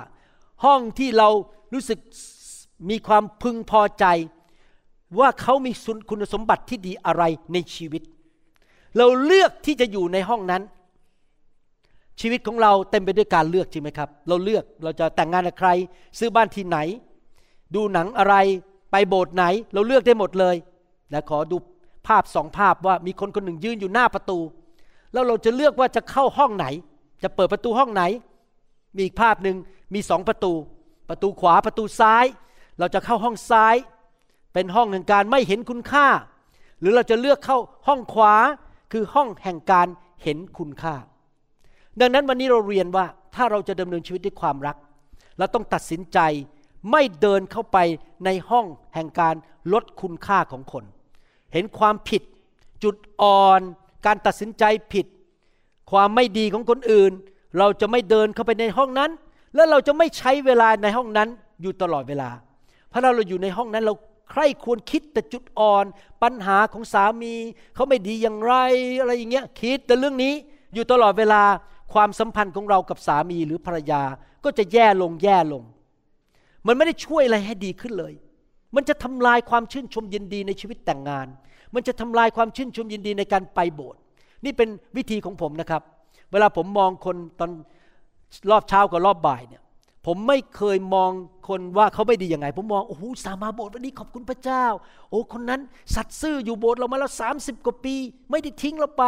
ห้องที่เรารู้สึกมีความพึงพอใจ ว่าเขามีคุณสมบัติที่ดีอะไรในชีวิต เราเลือกที่จะอยู่ในห้องนั้น ชีวิตของเราเต็มไปด้วยการเลือกจริงไหมครับ เราเลือกเราจะแต่งงานกับใคร ซื้อบ้านที่ไหน ดูหนังอะไรไปโบสถ์ไหน เราเลือกได้หมดเลยและขอดูภาพสองภาพว่ามีคนคนหนึ่งยืนอยู่หน้าประตู แล้วเราจะเลือกว่าจะเข้าห้องไหน จะเปิดประตูห้องไหน มีอีกภาพหนึ่งมีสองประตู ประตูขวาประตูซ้าย เราจะเข้าห้องซ้าย เป็นห้องแห่งการไม่เห็นคุณค่า หรือเราจะเลือกเข้าห้องขวาคือห้องแห่งการเห็นคุณค่า ดังนั้นวันนี้เราเรียนว่าถ้าเราจะดำเนินชีวิตด้วยความรัก เราต้องตัดสินใจไม่เดินเข้าไปในห้องแห่งการลดคุณค่าของคน เห็นความผิด จุดอ่อน การตัดสินใจผิด ความไม่ดีของคนอื่น เราจะไม่เดินเข้าไปในห้องนั้น และเราจะไม่ใช้เวลาในห้องนั้นอยู่ตลอดเวลา เพราะเราเราอยู่ในห้องนั้นเราใคร่ควรคิดแต่จุดอ่อน ปัญหาของสามีเขาไม่ดีอย่างไรอะไรอย่างเงี้ยคิดแต่เรื่องนี้อยู่ตลอดเวลา ความสัมพันธ์ของเรากับสามีหรือภรรยาก็จะแย่ลงแย่ลง มันไม่ได้ช่วยอะไรให้ดีขึ้นเลย มันจะทำลายความชื่นชมยินดีในชีวิตแต่งงาน มันจะทำลายความชื่นชมยินดีในการไปโบสถ์นี่เป็นวิธีของผมนะครับ เวลาผมมองคนตอนรอบเช้ากับรอบบ่ายเนี่ย ผมไม่เคยมองคนว่าเขาไม่ดียังไง ผมมองโอ้โหสามาโบสถ์วันนี้ขอบคุณพระเจ้า โอ้คนนั้นสัตย์ซื่ออยู่โบสถ์เรามาแล้วสามสิบกว่าปี ไม่ได้ทิ้งเราไป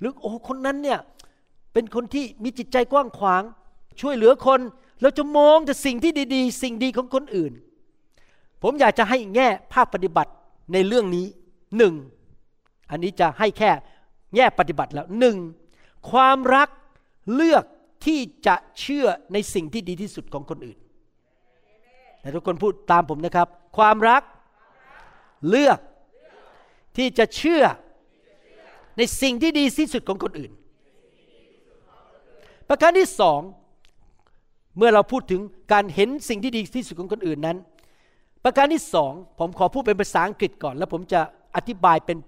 หรือโอ้คนนั้นเนี่ย เป็นคนที่มีจิตใจกว้างขวาง ช่วยเหลือคน เราจะมองแต่สิ่งที่ดีๆ สิ่งดีของคนอื่น ผมอยากจะให้แง่ภาคปฏิบัติในเรื่องนี้หนึ่งอันนี้จะให้แค่แง่ปฏิบัติแล้วหนึ่งความรักเลือกที่จะเชื่อในสิ่งที่ดีที่สุดของคนอื่นแต่ทุกคนพูดตามผมนะครับ ความรักเลือกที่จะเชื่อในสิ่งที่ดีที่สุดของคนอื่น ประการที่สองเมื่อเราพูดถึงการเห็นสิ่งที่ดีที่สุดของคนอื่นนั้น ประการที่สองผมขอพูดเป็นภาษาอังกฤษก่อน แล้วผมจะอธิบายเป็น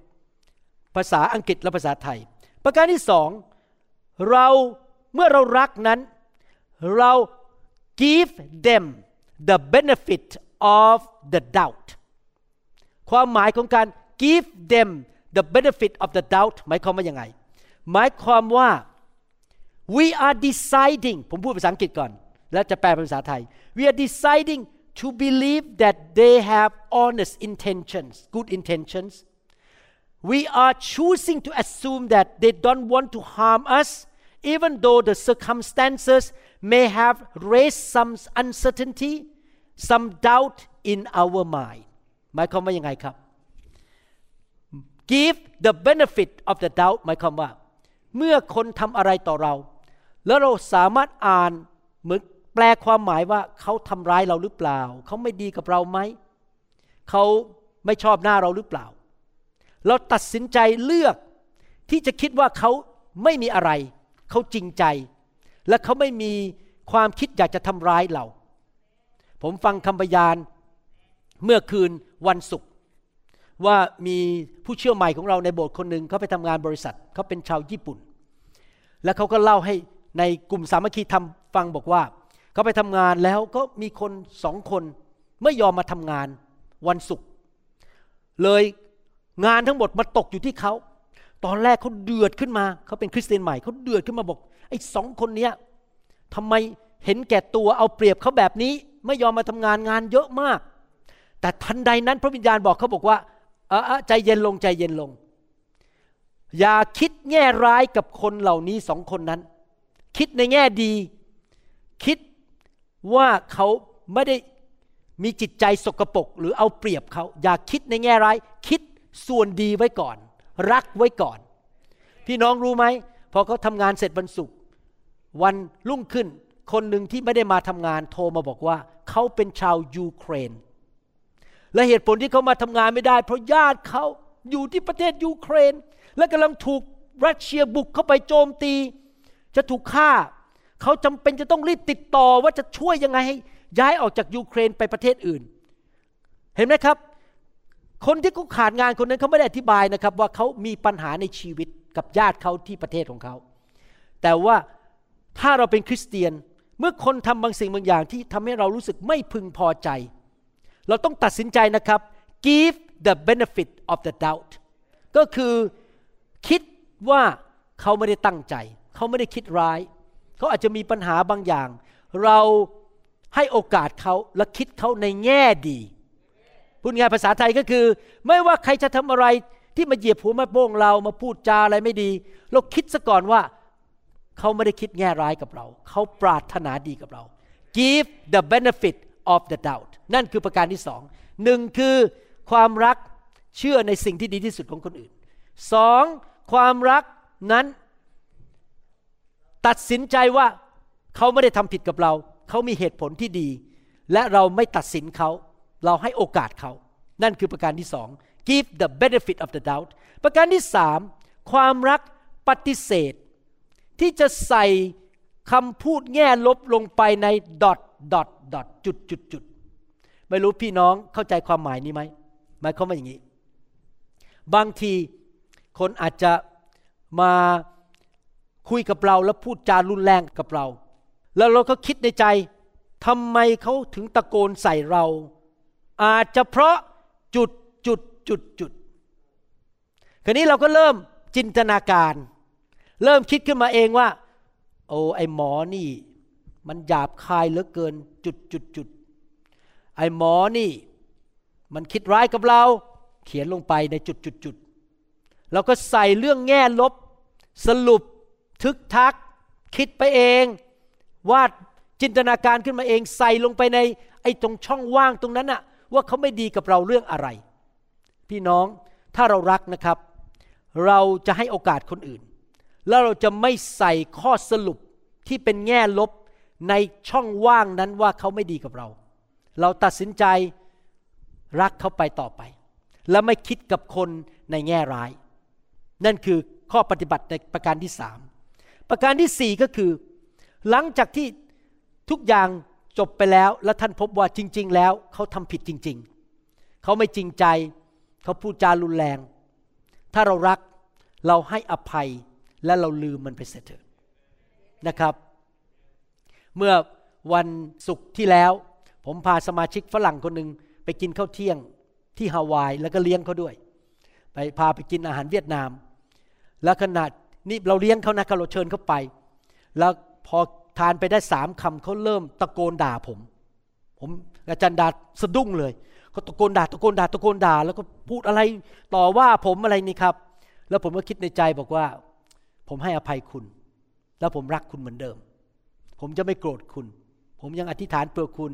ภาษาอังกฤษและภาษาไทย ประการที่สองเราเมื่อเรารักนั้นเรา give them the benefit of the doubt ความหมายของการ give them the benefit of the doubt หมายความว่ายังไง หมายความว่า we are deciding ผมพูดภาษาอังกฤษก่อน แล้วจะแปลเป็นภาษาไทย we are deciding to believe that they have honest intentions good intentions we are choosing to assume that they don't want to harm us even though the circumstances may have raised some uncertainty some doubt in our mind หมายความว่ายังไงครับ give the benefit of the doubt หมายความว่า เมื่อคนทำอะไรต่อเรา แล้วเราสามารถอ่านเหมือนแปลความหมายว่าเขาทำร้ายเราหรือเปล่า เขาไม่ดีกับเราไหม เขาไม่ชอบหน้าเราหรือเปล่า เราตัดสินใจเลือกที่จะคิดว่าเขาไม่มีอะไร เขาจริงใจ และเขาไม่มีความคิดอยากจะทำร้ายเรา ผมฟังคำพยานเมื่อคืนวันศุกร์ว่ามีผู้เชื่อใหม่ของเราในโบสถ์คนหนึ่งเขาไปทำงานบริษัทเขาเป็นชาวญี่ปุ่น แล้วเขาก็เล่าให้ ในกลุ่มสามัคคีทำฟังบอกว่า เขาไปทำงานแล้วก็มีคนสองคนไม่ยอมมาทำงานวันศุกร์เลยงานทั้งหมดมาตกอยู่ที่เขา ตอนแรกเขาเดือดขึ้นมา เขาเป็นคริสเตียนใหม่เขาเดือดขึ้นมาบอกไอ้สองคนเนี้ยทำไมเห็นแก่ตัวเอาเปรียบเขาแบบนี้ ไม่ยอมมาทำงานงานเยอะมาก แต่ทันใดนั้นพระวิญญาณบอกเขาบอกว่าเออใจเย็นลงใจเย็นลง อย่าคิดแง่ร้ายกับคนเหล่านี้สองคนนั้น คิดในแง่ดี คิดว่าเขาไม่ได้มีจิตใจสกปรกหรือเอาเปรียบเขา อย่าคิดในแง่ร้าย คิดส่วนดีไว้ก่อน รักไว้ก่อน พี่น้องรู้ไหมพอเขาทำงานเสร็จวันศุกร์วันรุ่งขึ้น คนหนึ่งที่ไม่ได้มาทำงานโทรมาบอกว่า เขาเป็นชาวยูเครน และเหตุผลที่เขามาทำงานไม่ได้ เพราะญาติเขาอยู่ที่ประเทศยูเครน และกำลังถูกรัสเซียบุกเข้าไปโจมตี จะถูกฆ่า เขาจำเป็นจะต้องรีบติดต่อว่าจะช่วยยังไงให้ย้ายออกจากยูเครนไปประเทศอื่น เห็นไหมครับ คนที่เขาขาดงานคนนั้นเขาไม่ได้อธิบายนะครับ ว่าเขามีปัญหาในชีวิตกับญาติเขาที่ประเทศของเขา แต่ว่าถ้าเราเป็นคริสเตียนเมื่อคนทำบางสิ่งบางอย่างที่ทำให้เรารู้สึกไม่พึงพอใจ เราต้องตัดสินใจนะครับ give the benefit of the doubt ก็คือคิดว่าเขาไม่ได้ตั้งใจ เขาไม่ได้คิดร้าย เขาอาจจะมีปัญหาบางอย่าง เราให้โอกาสเขาและคิดเขาในแง่ดีพูดง่ายภาษาไทยก็คือ ไม่ว่าใครจะทำอะไรที่มาเหยียบหัวแม่โป้งเรามาพูดจาอะไรไม่ดี เราคิดซะก่อนว่าเขาไม่ได้คิดแง่ร้ายกับเรา เขาปรารถนาดีกับเรา give the benefit of the doubt นั่นคือประการที่สองหนึ่งคือความรักเชื่อในสิ่งที่ดีที่สุดของคนอื่นสองความรักนั้น ตัดสินใจว่าเขาไม่ได้ทำผิดกับเรา เขามีเหตุผลที่ดี และเราไม่ตัดสินเขา เราให้โอกาสเขา นั่นคือประการที่สอง give the benefit of the doubt ประการที่สามความรักปฏิเสธ ที่จะใส่คำพูดแง่ลบลงไปใน dot dot dot จุดจุดจุดไม่รู้พี่น้องเข้าใจความหมายนี้ไหมหมายความว่าอย่างนี้ บางทีคนอาจจะมา คุยกับเราแล้วพูดจารุนแรงกับเรา แล้วเราก็คิดในใจทำไมเขาถึงตะโกนใส่เรา อาจจะเพราะจุดจุดจุดจุดคราวนี้เราก็เริ่มจินตนาการ เริ่มคิดขึ้นมาเองว่า โอ้ไอหมอนี่ มันหยาบคายเหลือเกิน จุดจุดจุดไอหมอนี่ มันคิดร้ายกับเรา เขียนลงไปในจุดจุดจุดเราก็ใส่เรื่องแง่ลบ สรุป ทึกทัก คิดไปเอง วาดจินตนาการขึ้นมาเองใส่ลงไปในไอ้ตรงช่องว่างตรงนั้นอะว่าเขาไม่ดีกับเราเรื่องอะไร พี่น้องถ้าเรารักนะครับ เราจะให้โอกาสคนอื่น แล้วเราจะไม่ใส่ข้อสรุปที่เป็นแง่ลบในช่องว่างนั้นว่าเขาไม่ดีกับเรา เราตัดสินใจรักเขาไปต่อไป และไม่คิดกับคนในแง่ร้าย นั่นคือข้อปฏิบัติในประการที่สาม ประการที่สี่ก็คือ หลังจากที่ทุกอย่างจบไปแล้วและท่านพบว่าจริง ๆ แล้วเขาทำผิดจริง ๆ เขาไม่จริงใจ เขาพูดจารุนแรง ถ้าเรารักเราให้อภัยและเราลืมมันไปเสียเถอะนะครับ เมื่อวันศุกร์ที่แล้ว ผมพาสมาชิกฝรั่งคนหนึ่งไปกินข้าวเที่ยงที่ฮาวายแล้วก็เลี้ยงเขาด้วย ไปพาไปกินอาหารเวียดนาม แล้วขนาด นี่เราเลี้ยงเขานะเราเชิญเขาไป แล้วพอทานไปได้สามคำเขาเริ่มตะโกนด่าผม ผมอาจารย์ดาสะดุ้งเลยเขาตะโกนด่าตะโกนด่าตะโกนด่า แล้วก็พูดอะไรต่อว่าผมอะไรนี่ครับ แล้วผมก็คิดในใจบอกว่า ผมให้อภัยคุณ แล้วผมรักคุณเหมือนเดิม ผมจะไม่โกรธคุณ ผมยังอธิษฐานเพื่อคุณ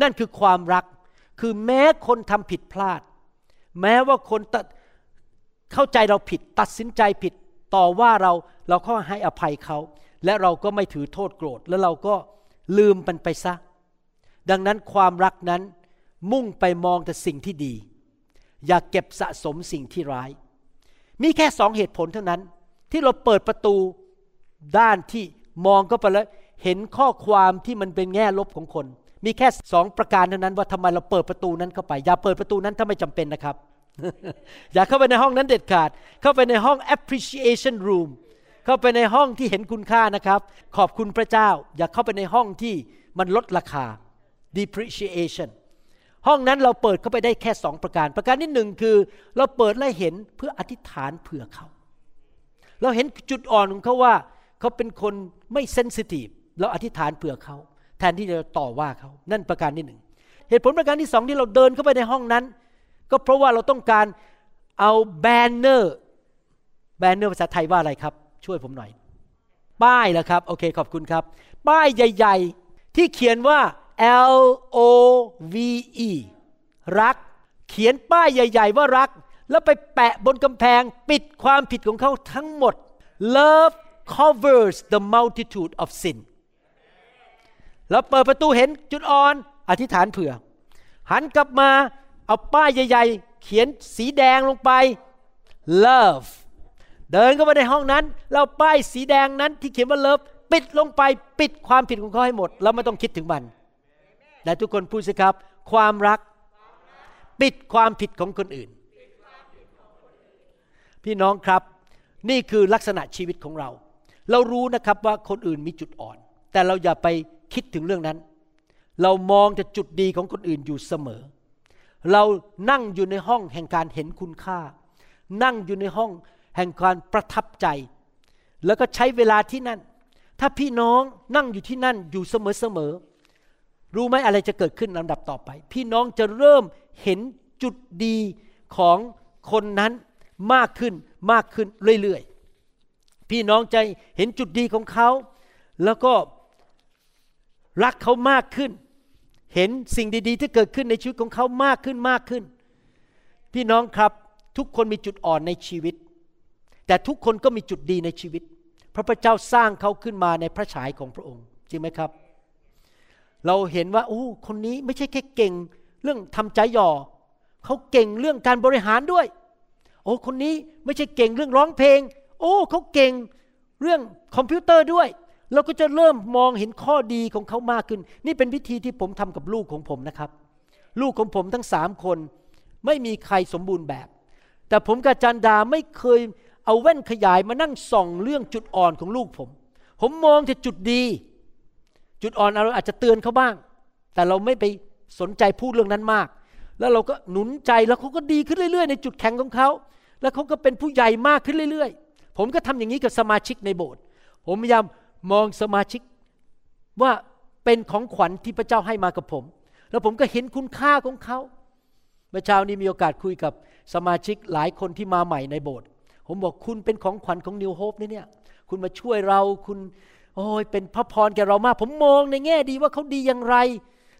นั่นคือความรักคือแม้คนทำผิดพลาด แม้ว่าคนตัดเข้าใจเราผิด ตัดสินใจผิด ต่อว่าเราเราก็ให้อภัยเขา และเราก็ไม่ถือโทษโกรธ แล้วเราก็ลืมมันไปซะ ดังนั้นความรักนั้นมุ่งไปมองแต่สิ่งที่ดี อย่าเก็บสะสมสิ่งที่ร้าย มีแค่สองเหตุผลเท่านั้น ที่เราเปิดประตูด้านที่มองก็ไปแล้วเห็นข้อความที่มันเป็นแง่ลบของคน มีแค่สองประการเท่านั้นว่าทำไมเราเปิดประตูนั้นเข้าไป อย่าเปิดประตูนั้นถ้าไม่จำเป็นนะครับ อย่าเข้าไปในห้องนั้นเด็ดขาด เข้าไปในห้อง appreciation room เข้าไปในห้องที่เห็นคุณค่านะครับ ขอบคุณพระเจ้า อย่าเข้าไปในห้องที่มันลดราคา depreciation ห้องนั้นเราเปิดเข้าไปได้แค่สองประการ ประการที่หนึ่งคือ เราเปิดและเห็นเพื่ออธิษฐานเผื่อเขา เราเห็นจุดอ่อนของเขาว่า เขาเป็นคนไม่เซนซิทีฟเราอธิษฐานเผื่อเขา แทนที่จะต่อว่าเขา นั่นประการที่หนึ่งเหตุผลประการที่สองที่เราเดินเข้าไปในห้องนั้น ก็เพราะว่าเราต้องการเอาแบนเนอร์แบนเนอร์ภาษาไทยว่าอะไรครับ ช่วยผมหน่อย ป้ายแล้วครับโอเคขอบคุณครับ ป้ายใหญ่ ๆ ที่เขียนว่า L O V E รัก เขียนป้ายใหญ่ ๆ ว่ารัก แล้วไปแปะบนกำแพงปิดความผิดของเขาทั้งหมด Love covers the multitude of sin แล้วเปิดประตูเห็นจุดอ่อน อธิษฐานเผื่อ หันกลับมา เอาป้ายใหญ่ๆ เขียนสีแดงลงไป love เดินเข้าไปในห้องนั้น เราป้ายสีแดงนั้นที่เขียนว่า love ปิดลงไปปิดความผิดของเขาให้หมดแล้วไม่ต้องคิดถึงมันแต่ทุกคนพูดสิครับ ความรัก ปิดความผิดของคนอื่น พี่น้องครับนี่คือลักษณะชีวิตของเรา เรารู้นะครับว่าคนอื่นมีจุดอ่อน แต่เราอย่าไปคิดถึงเรื่องนั้น เรามองแต่จุดดีของคนอื่นอยู่เสมอ เรานั่งอยู่ในห้องแห่งการเห็นคุณค่า นั่งอยู่ในห้องแห่งการประทับใจ แล้วก็ใช้เวลาที่นั่น ถ้าพี่น้องนั่งอยู่ที่นั่นอยู่เสมอๆรู้ไหมอะไรจะเกิดขึ้นลำดับต่อไป พี่น้องจะเริ่มเห็นจุดดีของคนนั้นมากขึ้นมากขึ้นเรื่อยๆ พี่น้องจะเห็นจุดดีของเขา แล้วก็รักเขามากขึ้น เห็นสิ่งดีๆ ที่เกิดขึ้นในชีวิตของเขามากขึ้นมากขึ้น พี่น้องครับทุกคนมีจุดอ่อนในชีวิต แต่ทุกคนก็มีจุดดีในชีวิต พระพเจ้าสร้างเขาขึ้นมาในพระฉายของพระองค์ จริงไหมครับ เราเห็นว่าโอ้คนนี้ไม่ใช่แค่เก่ง เรื่องทำใจหย่อเขาเก่งเรื่องการบริหารด้วย โอ้คนนี้ไม่ใช่เก่งเรื่องร้องเพลง โอ้เขาเก่งเรื่องคอมพิวเตอร์ด้วย เราก็จะเริ่มมองเห็นข้อดีของเขามากขึ้น นี่เป็นวิธีที่ผมทำกับลูกของผมนะครับ ลูกของผมทั้งสามคนไม่มีใครสมบูรณ์แบบ แต่ผมกับจันดาไม่เคยเอาแว่นขยายมานั่งส่องเรื่องจุดอ่อนของลูกผม ผมมองแต่จุดดี จุดอ่อนเราอาจจะเตือนเขาบ้าง แต่เราไม่ไปสนใจพูดเรื่องนั้นมาก แล้วเราก็หนุนใจแล้วเขาก็ดีขึ้นเรื่อยๆ ในจุดแข็งของเขา แล้วเขาก็เป็นผู้ใหญ่มากขึ้นเรื่อยๆ ผมก็ทำอย่างนี้กับสมาชิกในโบสถ์ผมพยายาม มองสมาชิกว่าเป็นของขวัญที่พระเจ้าให้มากับผม แล้วผมก็เห็นคุณค่าของเขาเมื่อเช้านี้มีโอกาสคุยกับสมาชิกหลายคนที่มาใหม่ในโบสถ์ผมบอกคุณเป็นของขวัญของนิวโฮปนี่เนี่ย คุณมาช่วยเราคุณ โอ้ยเป็นพระพรแก่เรามาก ผมมองในแง่ดีว่าเขาดีอย่างไร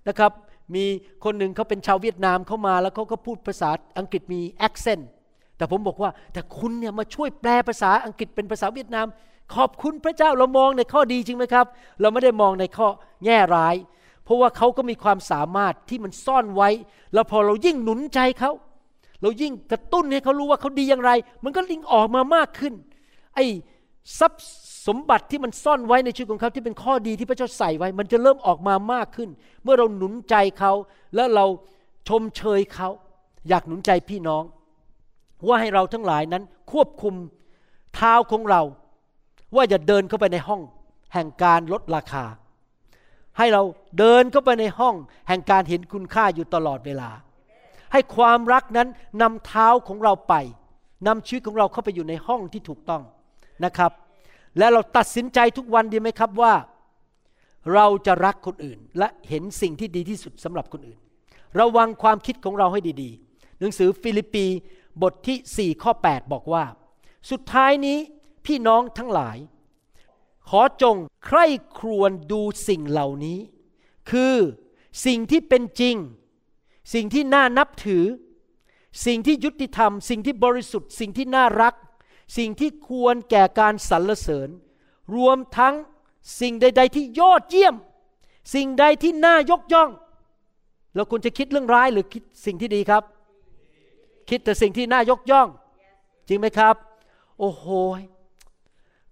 นะครับ มีคนหนึ่งเขาเป็นชาวเวียดนามเข้ามาแล้วเขาก็พูดภาษาอังกฤษมี accent แต่ผมบอกว่าแต่คุณเนี่ยมาช่วยแปลภาษาอังกฤษเป็นภาษาเวียดนาม ขอบคุณพระเจ้าเรามองในข้อดีจริงไหมครับ เราไม่ได้มองในข้อแง่ร้าย เพราะว่าเขาก็มีความสามารถที่มันซ่อนไว้ แล้วพอเรายิ่งหนุนใจเขาเรายิ่งกระตุ้นให้เขารู้ว่าเขาดีอย่างไร มันก็ลิงออกมามากขึ้น ไอ้ทรัพย์สมบัติที่มันซ่อนไว้ในชีวิตของเขาที่เป็นข้อดีที่พระเจ้าใส่ไว้ มันจะเริ่มออกมามากขึ้น เมื่อเราหนุนใจเขาแล้วเราชมเชยเขา อยากหนุนใจพี่น้อง ว่าให้เราทั้งหลายนั้นควบคุมเท้าของเรา ว่าอย่าเดินเข้าไปในห้อง แห่งการลดราคา ให้เราเดินเข้าไปในห้อง แห่งการเห็นคุณค่าอยู่ตลอดเวลา ให้ความรักนั้นนำเท้าของเราไปนำชีวิตของเราเข้าไปอยู่ในห้องที่ถูกต้องนะครับ และเราตัดสินใจทุกวันดีไหมครับว่า เราจะรักคนอื่น และเห็นสิ่งที่ดีที่สุดสำหรับคนอื่น ระวังความคิดของเราให้ดีๆ หนังสือฟิลิปปีบทที่ 4 ข้อ 8 บอกว่า สุดท้ายนี้ พี่น้องทั้งหลาย ขอจงใคร่ครวญดูสิ่งเหล่านี้ คือสิ่งที่เป็นจริง สิ่งที่น่านับถือ สิ่งที่ยุติธรรม สิ่งที่บริสุทธิ์ สิ่งที่น่ารัก สิ่งที่ควรแก่การสรรเสริญ รวมทั้งสิ่งใด ๆ ที่ยอดเยี่ยม สิ่งใดที่น่ายกย่อง เราควรจะคิดเรื่องร้ายหรือคิดสิ่งที่ดีครับ คิดแต่สิ่งที่น่ายกย่อง จริงไหมครับ โอ้โห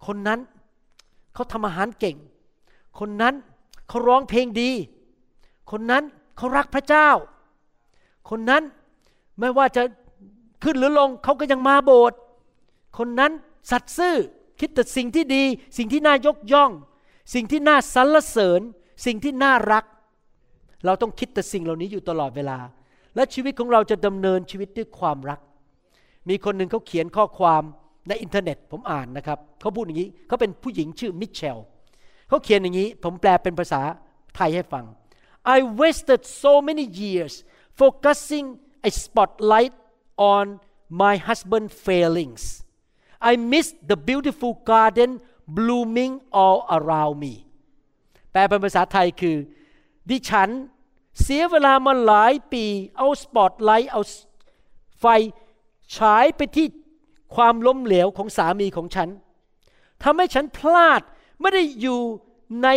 คนนั้นเขาทำอาหารเก่ง คนนั้นเขาร้องเพลงดี คนนั้นเขารักพระเจ้า คนนั้นไม่ว่าจะขึ้นหรือลงเขาก็ยังมาโบสถ์คนนั้นสัตย์ซื่อคิดแต่สิ่งที่ดี สิ่งที่น่ายกย่อง สิ่งที่น่าสรรเสริญ สิ่งที่น่ารัก เราต้องคิดแต่สิ่งเหล่านี้อยู่ตลอดเวลา และชีวิตของเราจะดำเนินชีวิตด้วยความรัก มีคนหนึ่งเขาเขียนข้อความ ในอินเทอร์เน็ตผมอ่านนะครับเขาพูดอย่างนี้เขาเป็นผู้หญิงชื่อมิเชลเขาเขียนอย่างนี้ ผมแปลเป็นภาษาไทยให้ฟัง I wasted so many years focusing a spotlight on my husband's failings I missed the beautiful garden blooming all around me แปลเป็นภาษาไทยคือ ดิฉันเสียเวลามาหลายปี เอาสปอตไลท์เอาไฟฉายไปที่ ความล้มเหลวของสามีของฉันทำให้ฉันพลาดไม่ได้อยู่ใน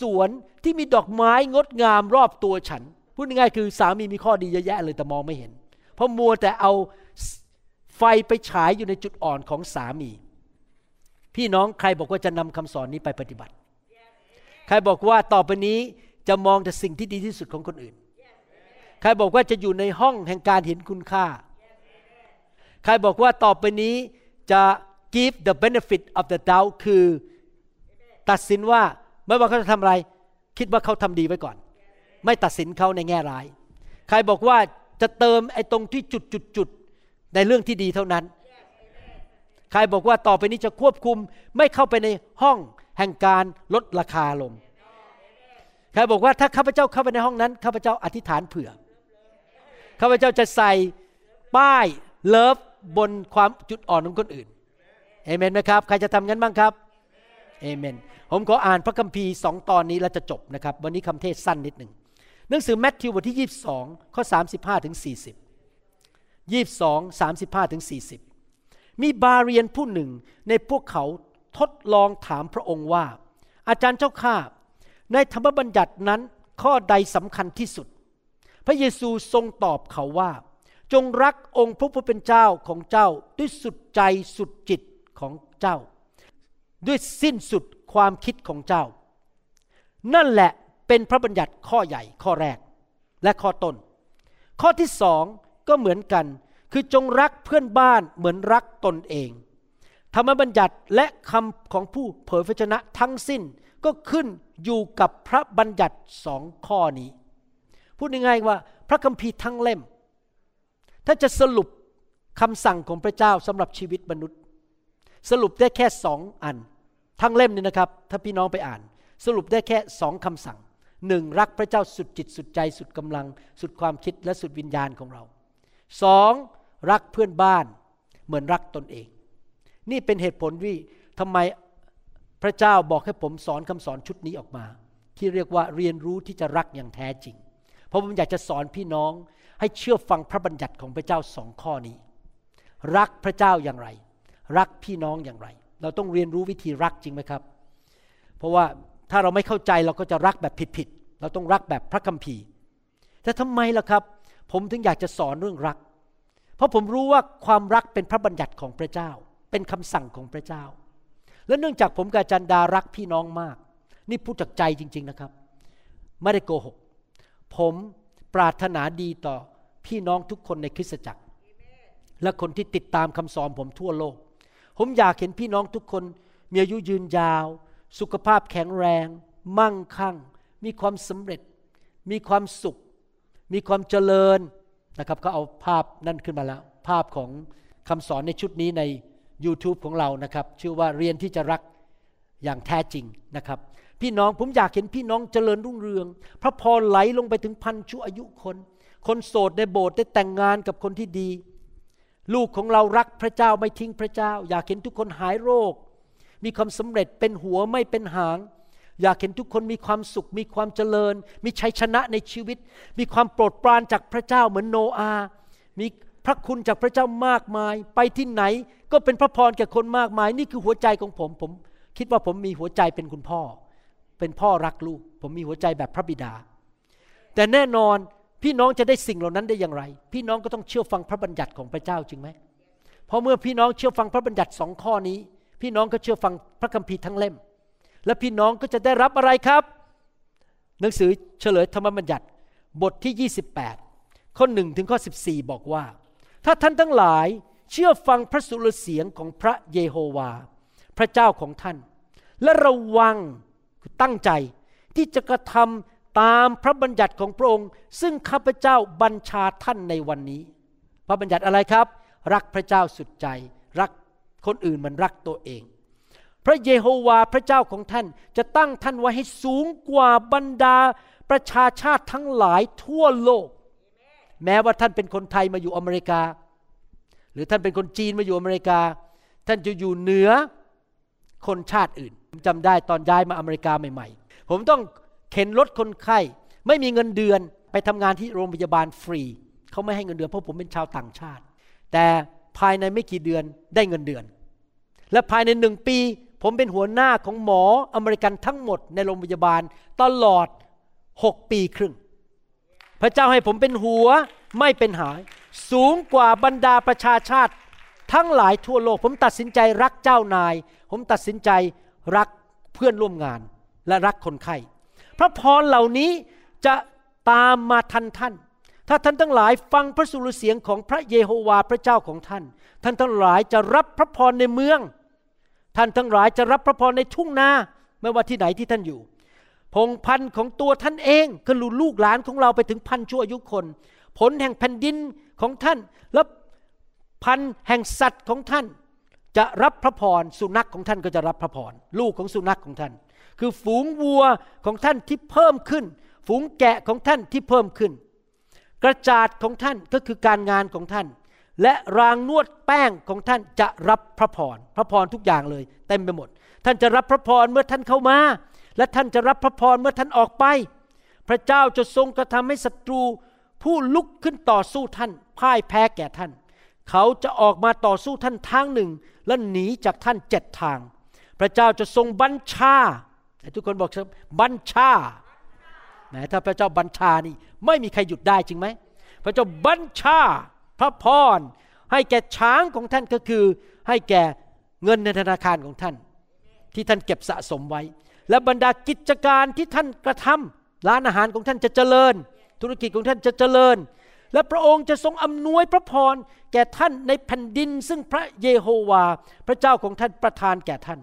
สวนที่มีดอกไม้งดงามรอบตัวฉัน พูดง่ายๆคือสามีมีข้อดีเยอะแยะเลยแต่มองไม่เห็น เพราะมัวแต่เอาไฟไปฉายอยู่ในจุดอ่อนของสามี พี่น้องใครบอกว่าจะนำคำสอนนี้ไปปฏิบัติ ใครบอกว่าต่อไปนี้จะมองแต่สิ่งที่ดีที่สุดของคนอื่น ใครบอกว่าจะอยู่ในห้องแห่งการเห็นคุณค่า ใครบอกว่าต่อไปนี้จะ give the benefit of the doubt คือตัดสินว่าไม่ว่าเขาจะทำอะไร คิดว่าเขาทำดีไว้ก่อน ไม่ตัดสินเขาในแง่ร้าย ใครบอกว่าจะเติมไอ้ตรงที่จุดจุดจุดในเรื่องที่ดีเท่านั้น ใครบอกว่าต่อไปนี้จะควบคุมไม่เข้าไปในห้องแห่งการลดราคาลง ใครบอกว่าถ้าข้าพเจ้าเข้าไปในห้องนั้นข้าพเจ้าอธิษฐานเผื่อ ข้าพเจ้าจะใส่ป้ายเลิฟ บนความจุดอ่อนของคนอื่นเอเมนไหมครับ ใครจะทำงั้นบ้างครับเอเมน ผมขออ่านพระคัมภีร์สองตอนนี้แล้วจะจบนะครับ วันนี้คำเทศสั้นนิดหนึ่งหนังสือแมทธิวบทที่ 22 ข้อ 35 ถึง 40 22 35 ถึง 40 มีบาเรียนผู้หนึ่งในพวกเขาทดลองถามพระองค์ว่า อาจารย์เจ้าข้าในธรรมบัญญัตินั้นข้อใดสำคัญที่สุด พระเยซูทรงตอบเขาว่า จงรักองค์พระผู้เป็นเจ้าของเจ้าด้วยสุดใจสุดจิตของเจ้า ด้วยสิ้นสุดความคิดของเจ้า นั่นแหละเป็นพระบัญญัติข้อใหญ่ข้อแรกและข้อต้น ข้อที่สองก็เหมือนกัน คือจงรักเพื่อนบ้านเหมือนรักตนเอง ธรรมบัญญัติและคำของผู้เผยพระชนะทั้งสิ้นก็ขึ้นอยู่กับพระบัญญัติสองข้อนี้ พูดง่ายๆว่าพระคัมภีร์ทั้งเล่ม ถ้าจะสรุปคำสั่งของพระเจ้าสำหรับชีวิตมนุษย์ สรุปได้แค่สองอัน ทั้งเล่มนี่นะครับ ถ้าพี่น้องไปอ่าน สรุปได้แค่สองคำสั่งหนึ่งรักพระเจ้าสุดจิตสุดใจสุดกำลัง สุดความคิดและสุดวิญญาณของเราสองรักเพื่อนบ้านเหมือนรักตนเอง นี่เป็นเหตุผลที่ทำไมพระเจ้าบอกให้ผมสอนคำสอนชุดนี้ออกมา ที่เรียกว่าเรียนรู้ที่จะรักอย่างแท้จริง เพราะผมอยากจะสอนพี่น้องให้เชื่อฟังพระบัญญัติของพระเจ้าสองข้อนี้ รักพระเจ้าอย่างไร รักพี่น้องอย่างไร เราต้องเรียนรู้วิธีรักจริงไหมครับ เพราะว่าถ้าเราไม่เข้าใจเราก็จะรักแบบผิดๆเราต้องรักแบบพระคัมภีร์ แต่ทำไมล่ะครับ ผมถึงอยากจะสอนเรื่องรัก เพราะผมรู้ว่าความรักเป็นพระบัญญัติของพระเจ้า เป็นคำสั่งของพระเจ้า และเนื่องจากผมกับจันดารักพี่น้องมาก นี่พูดจากใจจริง ๆนะครับ ไม่ได้โกหก ผมปรารถนาดีต่อพี่น้องทุกคนในคริสตจักร และคนที่ติดตามคำสอนผมทั่วโลก ผมอยากเห็นพี่น้องทุกคน มีอายุยืนยาว สุขภาพแข็งแรง มั่งคั่ง มีความสำเร็จ มีความสุข มีความเจริญนะครับก็เอาภาพนั่นขึ้นมาแล้ว ภาพของคำสอนในชุดนี้ใน YouTube ของเรานะครับ ชื่อว่าเรียนที่จะรักอย่างแท้จริงนะครับ พี่น้องผมอยากเห็นพี่น้องเจริญรุ่งเรือง พระพรไหลลงไปถึงพันชั่วอายุคน คนโสดในโบสถ์ได้แต่งงานกับคนที่ดี ลูกของเรารักพระเจ้าไม่ทิ้งพระเจ้า อยากเห็นทุกคนหายโรค มีความสำเร็จเป็นหัวไม่เป็นหาง อยากเห็นทุกคนมีความสุข มีความเจริญ มีชัยชนะในชีวิต มีความโปรดปรานจากพระเจ้าเหมือนโนอา มีพระคุณจากพระเจ้ามากมาย ไปที่ไหนก็เป็นพระพรแก่คนมากมาย นี่คือหัวใจของผมผม คิดว่าผมมีหัวใจเป็นคุณพ่อ เป็นพ่อรักลูก ผมมีหัวใจแบบพระบิดา แต่แน่นอนพี่น้องจะได้สิ่งเหล่านั้นได้อย่างไร พี่น้องก็ต้องเชื่อฟังพระบัญญัติของพระเจ้าจริงไหมเพราะเมื่อพี่น้องเชื่อฟังพระบัญญัติสองข้อนี้ พี่น้องก็เชื่อฟังพระคัมภีร์ทั้งเล่ม และพี่น้องก็จะได้รับอะไรครับ หนังสือเฉลยธรรมบัญญัติบทที่ 28 ข้อ1ถึงข้อ 14 บอกว่า ถ้าท่านทั้งหลายเชื่อฟังพระสุรเสียงของพระเยโฮวา พระเจ้าของท่าน และระวัง คือตั้งใจที่จะกระทำตามพระบัญญัติของพระองค์ ซึ่งข้าพเจ้าบัญชาท่านในวันนี้ พระบัญญัติอะไรครับ รักพระเจ้าสุดใจ รักคนอื่นมันรักตัวเอง พระเยโฮวาพระเจ้าของท่านจะตั้งท่านไว้ให้สูงกว่าบรรดาประชาชาติทั้งหลายทั่วโลก แม้ว่าท่านเป็นคนไทยมาอยู่อเมริกา หรือท่านเป็นคนจีนมาอยู่อเมริกา ท่านจะอยู่เหนือคนชาติอื่น จำได้ตอนย้ายมาอเมริกาใหม่ ๆ ผมต้องเข็นรถคนไข้ ไม่มีเงินเดือนไปทำงานที่โรงพยาบาลฟรีเขาไม่ให้เงินเดือนเพราะผมเป็นชาวต่างชาติ แต่ภายในไม่กี่เดือนได้เงินเดือน และภายในหนึ่งปี ผมเป็นหัวหน้าของหมออเมริกันทั้งหมดในโรงพยาบาลตลอดหกปีครึ่ง พระเจ้าให้ผมเป็นหัวไม่เป็นหาย สูงกว่าบรรดาประชาชาติ ทั้งหลายทั่วโลก ผมตัดสินใจรักเจ้านาย ผมตัดสินใจ รักเพื่อนร่วมงานและรักคนไข้ พระพรเหล่านี้จะตามมาทันท่าน ถ้าท่านทั้งหลายฟังพระสุรเสียงของพระเยโฮวาพระเจ้าของท่าน ท่านทั้งหลายจะรับพระพรในเมือง ท่านทั้งหลายจะรับพระพรในทุ่งนาไม่ว่าที่ไหนที่ท่านอยู่ พงพันธ์ของตัวท่านเองคือลูกหลานของเราไปถึงพันชั่วอายุคน ผลแห่งแผ่นดินของท่านและพันแห่งสัตว์ของท่าน จะรับพระพรสุนัขของท่านก็จะรับพระพรลูกของสุนัขของท่าน คือฝูงวัวของท่านที่เพิ่มขึ้น ฝูงแกะของท่านที่เพิ่มขึ้น กระจาดของท่านก็คือการงานของท่าน และรางนวดแป้งของท่านจะรับพระพรพระพรทุกอย่างเลยเต็มไปหมด ท่านจะรับพระพรเมื่อท่านเข้ามา และท่านจะรับพระพรเมื่อท่านออกไป พระเจ้าจะทรงกระทำให้ศัตรูผู้ลุกขึ้นต่อสู้ท่านพ่ายแพ้แก่ท่าน เขาจะออกมาต่อสู้ท่านทางหนึ่ง และหนีจากท่านเจ็ดทาง พระเจ้าจะทรงบัญชาทุกคนบอกบัญชาแหมถ้าพระเจ้าบัญชานี่ไม่มีใครหยุดได้จริงไหมพระเจ้าบัญชาพระพรให้แก่ช้างของท่านก็คือให้แก่เงินในธนาคารของท่าน ที่ท่านเก็บสะสมไว้ และบรรดากิจการที่ท่านกระทำร้านอาหารของท่านจะเจริญ ธุรกิจของท่านจะเจริญ และพระองค์จะทรงอำนวยพระพรแก่ท่านในแผ่นดิน ซึ่งพระเยโฮวา พระเจ้าของท่านประทานแก่ท่าน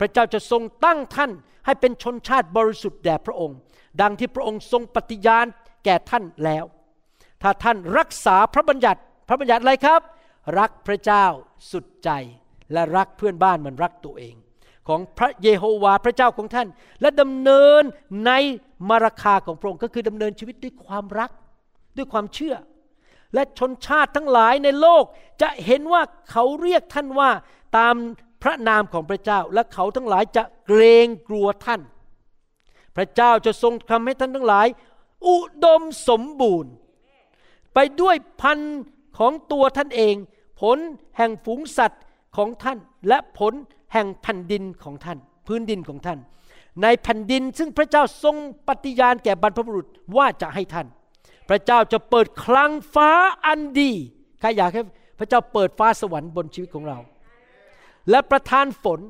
พระเจ้าจะทรงตั้งท่านให้เป็นชนชาติบริสุทธิ์แด่พระองค์ ดังที่พระองค์ทรงปฏิญาณแก่ท่านแล้ว ถ้าท่านรักษาพระบัญญัติ พระบัญญัติอะไรครับ รักพระเจ้าสุดใจและรักเพื่อนบ้านเหมือนรักตัวเองของพระเยโฮวาพระเจ้าของท่าน และดำเนินในมาราคาของพระองค์ก็คือดำเนินชีวิตด้วยความรัก ด้วยความเชื่อ และชนชาติทั้งหลายในโลกจะเห็นว่าเขาเรียกท่านว่าตามพระนามของพระเจ้า และเขาทั้งหลายจะเกรงกลัวท่าน พระเจ้าจะทรงทำให้ท่านทั้งหลาย อุดมสมบูรณ์ ไปด้วยพันของตัวท่านเอง ผลแห่งฝูงสัตว์ของท่าน และผลแห่งแผ่นดินของท่าน พื้นดินของท่าน ในแผ่นดินซึ่งพระเจ้าทรงปฏิญาณแก่บรรพบุรุษว่าจะให้ท่าน พระเจ้าจะเปิดคลังฟ้าอันดีใครอยากให้พระเจ้าเปิดฟ้าสวรรค์บนชีวิตของเรา และประทานฝน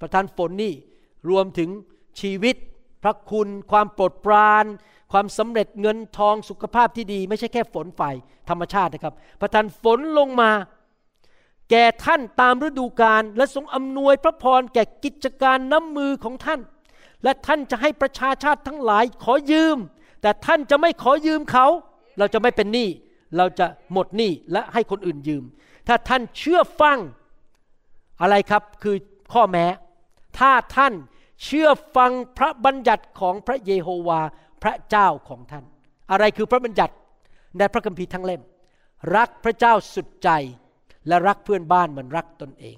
ประทานฝนนี่รวมถึงชีวิต พระคุณ ความโปรดปราน ความสำเร็จเงินทองสุขภาพที่ดี ไม่ใช่แค่ฝนฝ่ายธรรมชาตินะครับ ประทานฝนลงมา แก่ท่านตามฤดูกาลและทรงอำนวยพระพรแก่กิจการน้ำมือของท่าน และท่านจะให้ประชาชาติทั้งหลายขอยืม แต่ท่านจะไม่ขอยืมเขา เราจะไม่เป็นหนี้ เราจะหมดหนี้และให้คนอื่นยืม ถ้าท่านเชื่อฟังอะไรครับคือข้อแม้ ถ้าท่านเชื่อฟังพระบัญญัติของพระเยโฮวาพระเจ้าของท่าน อะไรคือพระบัญญัติในพระคัมภีร์ทั้งเล่ม รักพระเจ้าสุดใจ และรักเพื่อนบ้านเหมือนรักตนเอง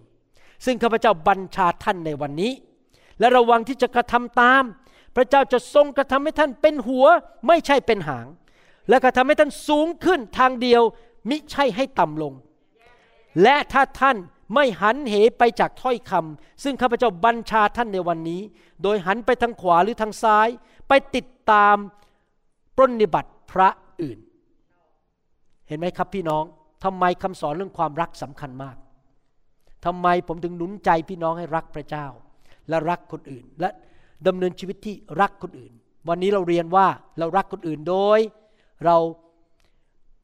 ซึ่งข้าพเจ้าบัญชาท่านในวันนี้ และระวังที่จะกระทำตาม พระเจ้าจะทรงกระทำให้ท่านเป็นหัวไม่ใช่เป็นหาง และกระทำให้ท่านสูงขึ้นทางเดียวมิใช่ให้ต่ำลง และถ้าท่านไม่หันเหไปจากถ้อยคำซึ่งข้าพเจ้าบัญชาท่านในวันนี้ โดยหันไปทางขวาหรือทางซ้าย ไปติดตามปรนนิบัติพระอื่น เห็นไหมครับพี่น้องทำไมคำสอนเรื่องความรักสำคัญมากทำไมผมถึงหนุนใจพี่น้องให้รักพระเจ้า และรักคนอื่น และ ดำเนินชีวิตที่รักคนอื่น วันนี้เราเรียนว่าเรารักคนอื่นโดย เรา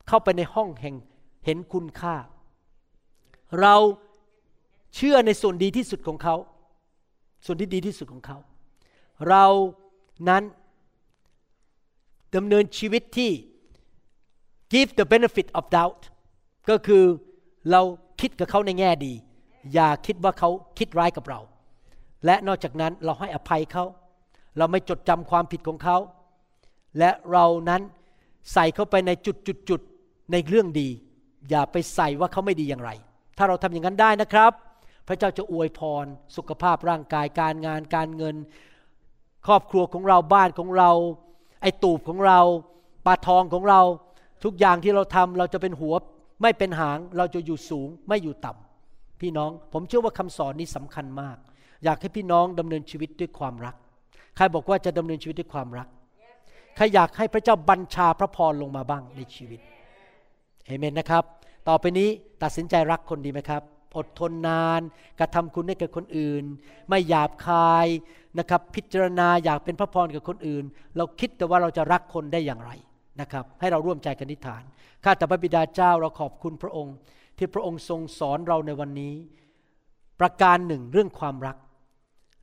เข้าไปในห้องแห่งเห็นคุณค่า เราเชื่อในส่วนดีที่สุดของเขา ส่วนที่ดีที่สุดของเขา เรานั้นดำเนินชีวิตที่ give the benefit of doubt ก็คือเราคิดกับเขาในแง่ดี อย่าคิดว่าเขาคิดร้ายกับเรา และนอกจากนั้นเราให้อภัยเขา เราไม่จดจำความผิดของเขา และเรานั้นใส่เข้าไปในจุดจุดจุดในเรื่องดี อย่าไปใส่ว่าเขาไม่ดีอย่างไร ถ้าเราทำอย่างนั้นได้นะครับ พระเจ้าจะอวยพร สุขภาพร่างกายการงานการเงิน ครอบครัวของเราบ้านของเรา ไอตูบของเราปลาทองของเรา ทุกอย่างที่เราทำเราจะเป็นหัวไม่เป็นหางเราจะอยู่สูงไม่อยู่ต่ำพี่น้อง ผมเชื่อว่าคำสอนนี้สำคัญมาก อยากให้พี่น้องดำเนินชีวิตด้วยความรัก ใครบอกว่าจะดำเนินชีวิตด้วยความรัก ใครอยากให้พระเจ้าบัญชาพระพรลงมาบ้างในชีวิตเอเมนนะครับ ต่อไปนี้ตัดสินใจรักคนดีไหมครับ อดทนนาน กระทำคุณให้กับคนอื่น ไม่หยาบคายนะครับ พิจารณาอยากเป็นพระพรกับคนอื่น เราคิดแต่ว่าเราจะรักคนได้อย่างไรนะครับ ให้เราร่วมใจกันนิฐาน ข้าแต่พระบิดาเจ้าเราขอบคุณพระองค์ ที่พระองค์ทรงสอนเราในวันนี้ ประการหนึ่งเรื่องความรัก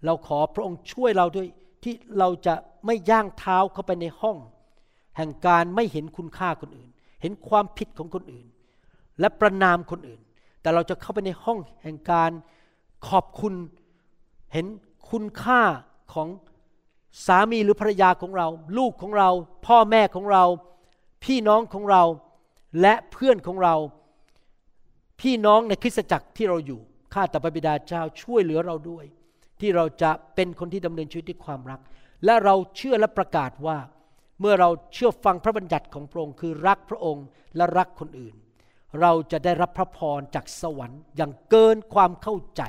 เราขอพระองค์ช่วยเราด้วยที่เราจะไม่ย่างเท้าเข้าไปในห้อง แห่งการไม่เห็นคุณค่าคนอื่น เห็นความผิดของคนอื่น และประนามคนอื่น แต่เราจะเข้าไปในห้องแห่งการขอบคุณเห็นคุณค่าของสามีหรือภรรยาของเรา ลูกของเรา พ่อแม่ของเรา พี่น้องของเราและเพื่อนของเรา พี่น้องในคริสตจักรที่เราอยู่ข้าแต่พระบิดาเจ้าช่วยเหลือเราด้วย ที่เราจะเป็นคนที่ดำเนินชีวิตด้วยความรัก และเราเชื่อและประกาศว่า เมื่อเราเชื่อฟังพระบัญญัติของพระองค์คือรักพระองค์และรักคนอื่น เราจะได้รับพระพรจากสวรรค์อย่างเกินความเข้าใจ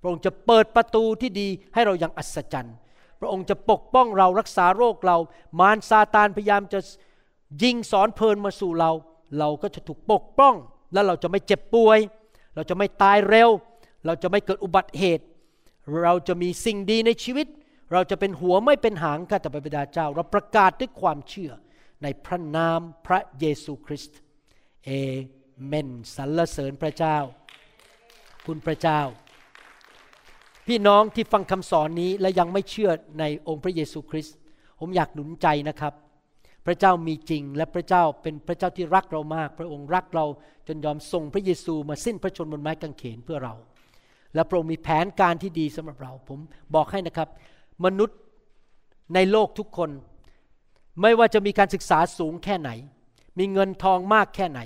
พระองค์จะเปิดประตูที่ดีให้เราอย่างอัศจรรย์ พระองค์จะปกป้องเรารักษาโรคเรา มารซาตานพยายามจะยิงสอนเพลินมาสู่เรา เราก็จะถูกปกป้อง และเราจะไม่เจ็บป่วย เราจะไม่ตายเร็ว เราจะไม่เกิดอุบัติเหตุ เราจะมีสิ่งดีในชีวิต เราจะเป็นหัวไม่เป็นหางข้าแต่พระบิดาเจ้า เราประกาศด้วยความเชื่อในพระนามพระเยซูคริสต์เอเมนสรรเสริญพระเจ้า คุณพระเจ้า พี่น้องที่ฟังคำสอนนี้และยังไม่เชื่อในองค์พระเยซูคริสต์ผมอยากหนุนใจนะครับ พระเจ้ามีจริงและพระเจ้าเป็นพระเจ้าที่รักเรามาก พระองค์รักเราจนยอมส่งพระเยซูมาสิ้นพระชนม์บนไม้กางเขนเพื่อเรา และพระองค์มีแผนการที่ดีสำหรับเรา ผมบอกให้นะครับ มนุษย์ในโลกทุกคน ไม่ว่าจะมีการศึกษาสูงแค่ไหน มีเงินทองมากแค่ไหน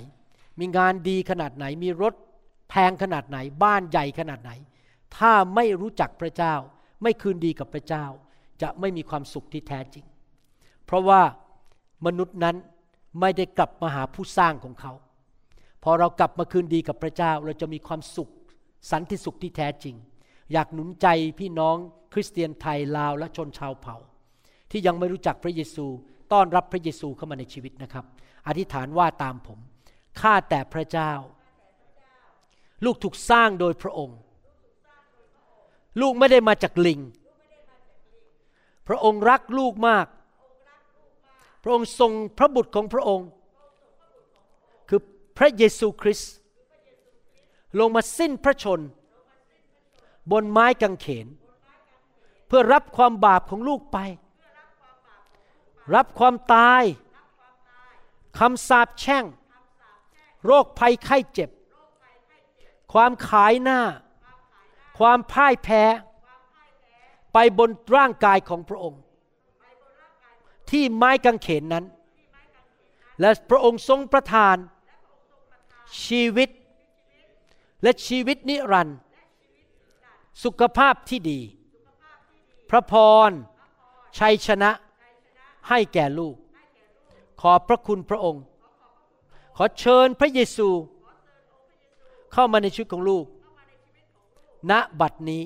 มีงานดีขนาดไหน มีรถแพงขนาดไหน บ้านใหญ่ขนาดไหน ถ้าไม่รู้จักพระเจ้า ไม่คืนดีกับพระเจ้า จะไม่มีความสุขที่แท้จริง เพราะว่ามนุษย์นั้นไม่ได้กลับมาหาผู้สร้างของเขา พอเรากลับมาคืนดีกับพระเจ้า เราจะมีความสุข สันติสุขที่แท้จริง อยากหนุนใจพี่น้องคริสเตียนไทยลาวและชนชาวเผ่า ที่ยังไม่รู้จักพระเยซู ต้อนรับพระเยซูเข้ามาในชีวิตนะครับ อธิษฐานว่าตามผมข้าแต่พระเจ้า ลูกถูกสร้างโดยพระองค์ ลูกไม่ได้มาจากลิง พระองค์รักลูกมาก พระองค์ทรงพระบุตรของพระองค์ คือพระเยซูคริสต์ ลงมาสิ้นพระชน บนไม้กางเขน เพื่อรับความบาปของลูกไป รับความตายคำสาปแช่ง โรคภัยไข้เจ็บ ความขายหน้า ความพ่ายแพ้ ไปบนร่างกายของพระองค์ ที่ไม้กางเขนนั้น และพระองค์ทรงประทานชีวิต และชีวิตนิรันดร์สุขภาพที่ดี พระพรชัยชนะให้แก่ลูก ขอพระคุณพระองค์ ขอเชิญพระเยซู เข้ามาในชีวิตของลูก ณบัดนี้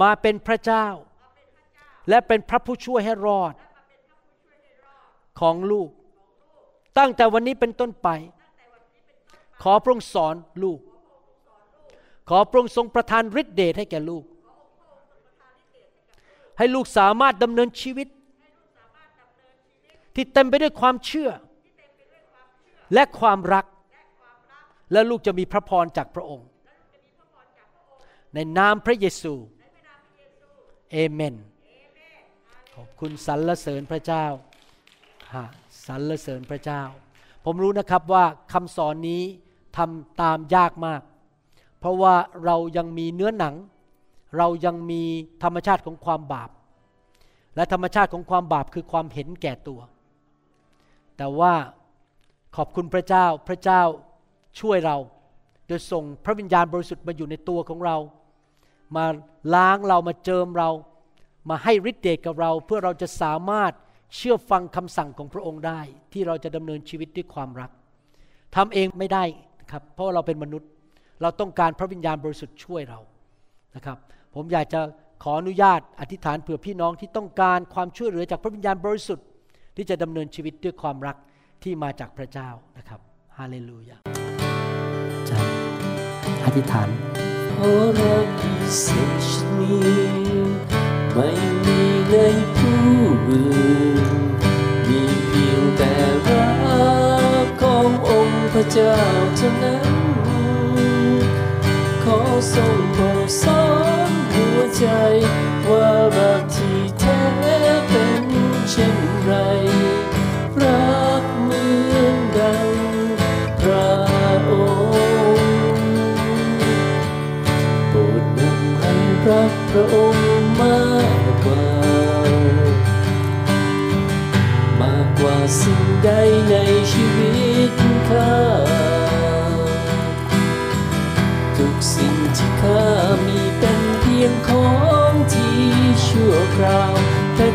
มาเป็นพระเจ้า และเป็นพระผู้ช่วยให้รอด ของลูก ตั้งแต่วันนี้เป็นต้นไป ขอพระองค์สอนลูก ขอพระองค์ทรงประทานฤทธิเดชให้แก่ลูก ให้ลูกสามารถดำเนินชีวิต ที่เต็มไปด้วยความเชื่อ และความรัก และลูกจะมีพระพรจากพระองค์ ในนามพระเยซูเอเมน ขอบคุณสรรเสริญพระเจ้าฮะสรรเสริญพระเจ้า ผมรู้นะครับว่าคำสอนนี้ทำตามยากมาก เพราะว่าเรายังมีเนื้อหนัง เรายังมีธรรมชาติของความบาป และธรรมชาติของความบาปคือความเห็นแก่ตัว แต่ว่าขอบคุณพระเจ้าพระเจ้าช่วยเราโดยส่งพระวิญญาณบริสุทธิ์มาอยู่ในตัวของเรา มาล้างเรามาเจิมเรา มาให้ฤทธิ์เดชกับเรา เพื่อเราจะสามารถเชื่อฟังคำสั่งของพระองค์ได้ ที่เราจะดำเนินชีวิตด้วยความรักทำเองไม่ได้ครับเพราะาเราเป็นมนุษย์ เราต้องการพระวิญญาณบริสุทธิ์ช่วยเรานะครับ ผมอยากจะขออนุญาตอธิษฐานเผื่อพี่น้องที่ต้องการความช่วยเหลือจากพระวิญญาณบริสุทธิ์ ที่จะดำเนินชีวิตด้วยความรักที่มาจากพระเจ้านะครับฮาเลลูยาจะอธิษฐานพระรักพิเศษชนิดไม่มีในผู้อื่นมีเพียงแต่รักขององค์พระเจ้าเท่านั้น ส่งเธอสอนหัวใจ ว่ารักที่แท้เป็นเช่นไร รักเหมือนดังพระองค์โปรดนำให้รักพระองค์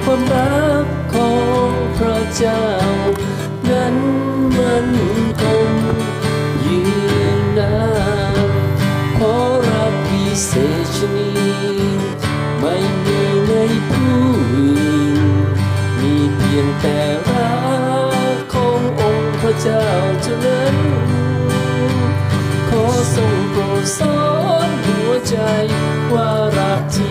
วามรักของพระเจ้า นั้นมันคงยืนนานเพราะรักพิเศษชนิดไม่มีในผู้อื่นมีเพียงแต่รักขององค์พระเจ้าเท่านั้นขอทรงโปรดสอนหัวใจว่ารักที่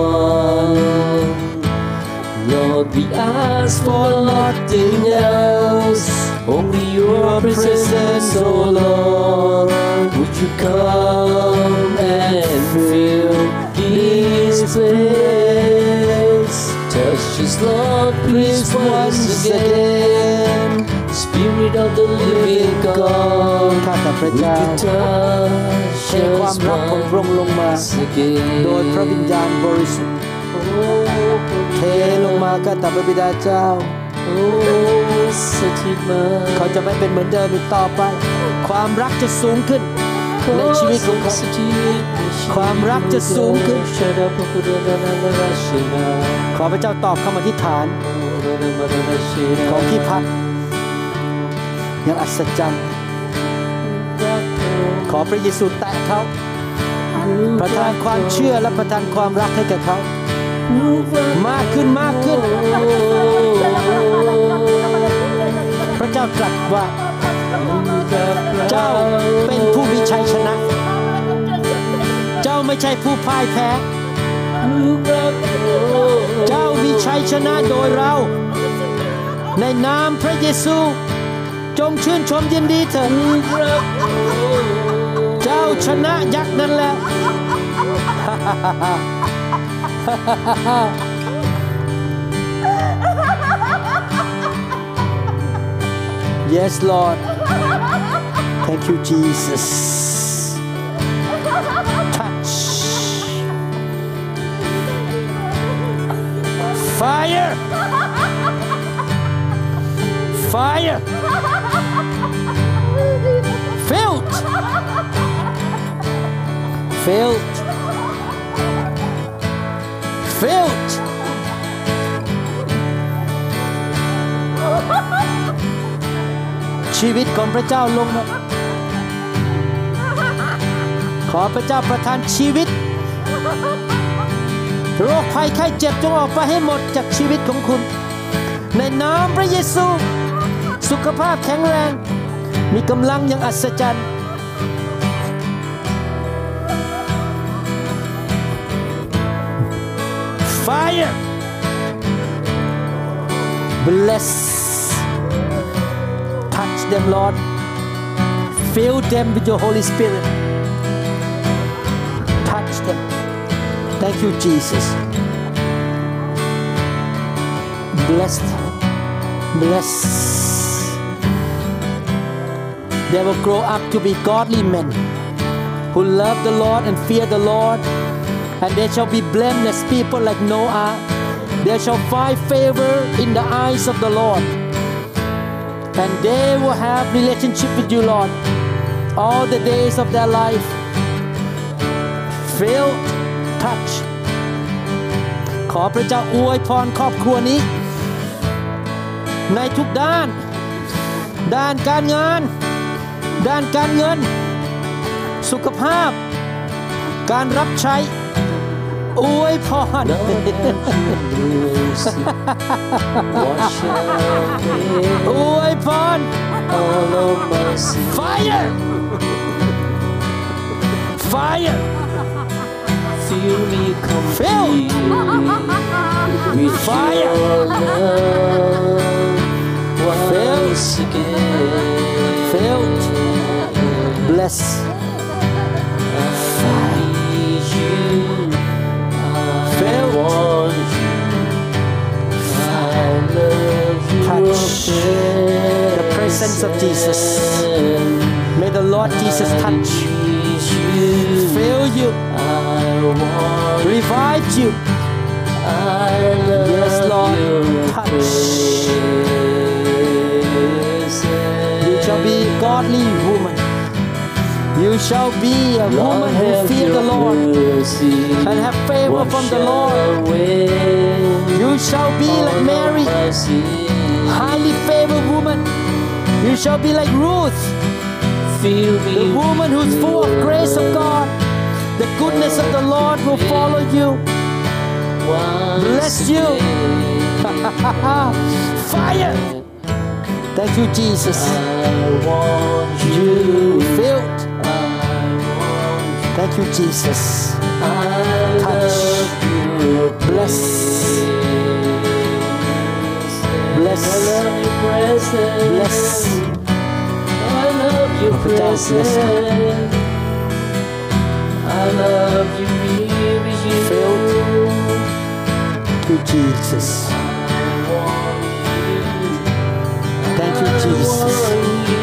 One. Lord, we ask for nothing else, only your presence, oh Lord. Would you come and fill this place? Touch us, Lord, please once again. Spirit of the living God, ข้าแต่พระเจ้า you touch เทความรักของพระองค์ลงมา โดยพระวิญญาณบริสุทธิ์เทลงมาข้าแต่พระบิดาเจ้าเขาจะไม่เป็นเหมือนเดิมอีกต่อไป ความรักจะสูงขึ้นในชีวิตของเขาความรักจะสูงขึ้น ขอพระเจ้าตอบคำอธิษฐานของพี่พัฒน์อย่างอัศจรรย์ ขอพระเยซูแตะเขาประทานความเชื่อและประทานความรักให้แก่เขา มากขึ้นมากขึ้น พระเจ้าตรัสว่า เจ้าเป็นผู้มีชัยชนะ เจ้าไม่ใช่ผู้พ่ายแพ้ เจ้ามีชัยชนะโดยเรา ในนามพระเยซู จงชื่นชมยินดีเถิด ชนะยักษ์นั้นแล้ว yes Lord thank you Jesus touch fire fire Filled filled ชีวิตของพระเจ้าลงมาขอพระเจ้าประทานชีวิต โรคภัยไข้เจ็บจงออกไปให้หมดจากชีวิตของคุณ ในนามพระเยซู สุขภาพแข็งแรง มีกำลังอย่างอัศจรรย์ Fire. Bless. Touch them Lord. Fill them with your Holy Spirit. Touch them. Thank you Jesus. Bless Bless They will grow up to be godly men who love the Lord and fear the Lord and they shall be blameless people like Noah. They shall find favor in the eyes of the Lord. And they will have relationship with you, Lord, all the days of their life. Feel, touch. ขอพระเจ้าอวยพรครอบครัวนี้ ในทุกด้าน ด้านการงาน ด้านการเงิน สุขภาพ การรับใช้ อวยพร Wash away อวยพร our blessing. Fire! Fire! Fill me Fill. complete with Fire. your love Fill. once again. Filled. Bless. I need you. I Fill. want you. I love you. Touch the presence of Jesus. May the Lord Jesus touch, Need you. fill you, I want revive you. I love Yes, Lord. your Touch. presence. You shall be a godly woman. You shall be a woman who fear the Lord mercy. and have favor from the Lord. You shall be like Mary, highly favored woman. You shall be like Ruth, me the woman who's full of grace of God. The goodness of the Lord will follow you. Bless you. Fire! Thank you, Jesus. I want you. Filled. I want you. Thank you, Jesus. I Touch. love your Bless. Bless. I love your presence. Bless. I love your Put down, bless. presence. I love you, really, you. Filled. Thank you, Jesus. Thank you, Jesus.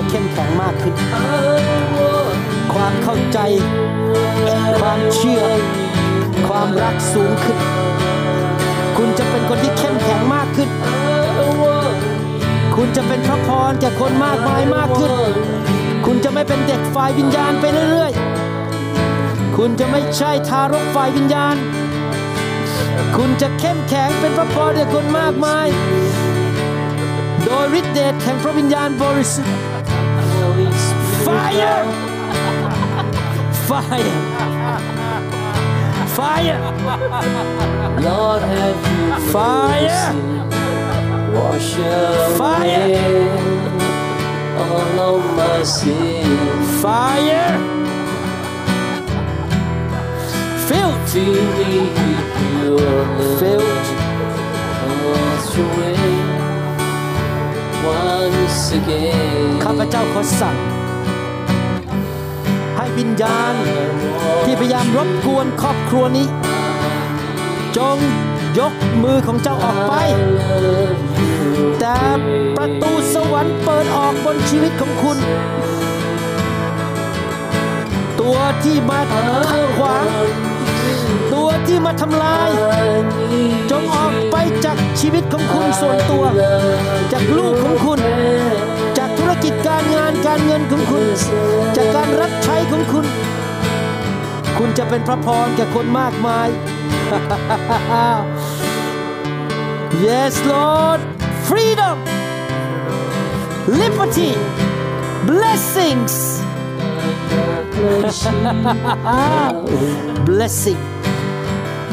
จะเข้มแข็งมากขึ้น ความเข้าใจ ความเชื่อ ความรักสูงขึ้น คุณจะเป็นคนที่เข้มแข็งมากขึ้น คุณจะเป็นพระพรแก่คนมากมายมากขึ้น คุณจะไม่เป็นเด็กฝ่ายวิญญาณไปเรื่อยๆ คุณจะไม่ใช่ทารกฝ่ายวิญญาณ คุณจะเข้มแข็งเป็นพระพรแก่คนมากมาย โดยฤทธิเดชแห่งพระวิญญาณบริสุทธิ์ Fire! Fire! Fire! Lord, have you Fire! wash away Fire! all of my sins? Fire! Filled! Fill me with your love. Filled! Wash away once again. ข้าพเจ้าขอสั่ง ให้ วิญญาณ ที่พยายามรบกวนครอบครัวนี้ จงยกมือของเจ้าออกไป แต่ประตูสวรรค์เปิดออกบนชีวิตของคุณ ตัวที่มาขัดขวางตัวที่มาทำลาย จงออกไปจากชีวิตของคุณส่วนตัว จากลูกของคุณ รกิจการงานการเงินของคุณ จากการรับใช้ของคุณ คุณจะเป็นพระพรแก่คนมากมาย yes Lord freedom liberty blessings blessing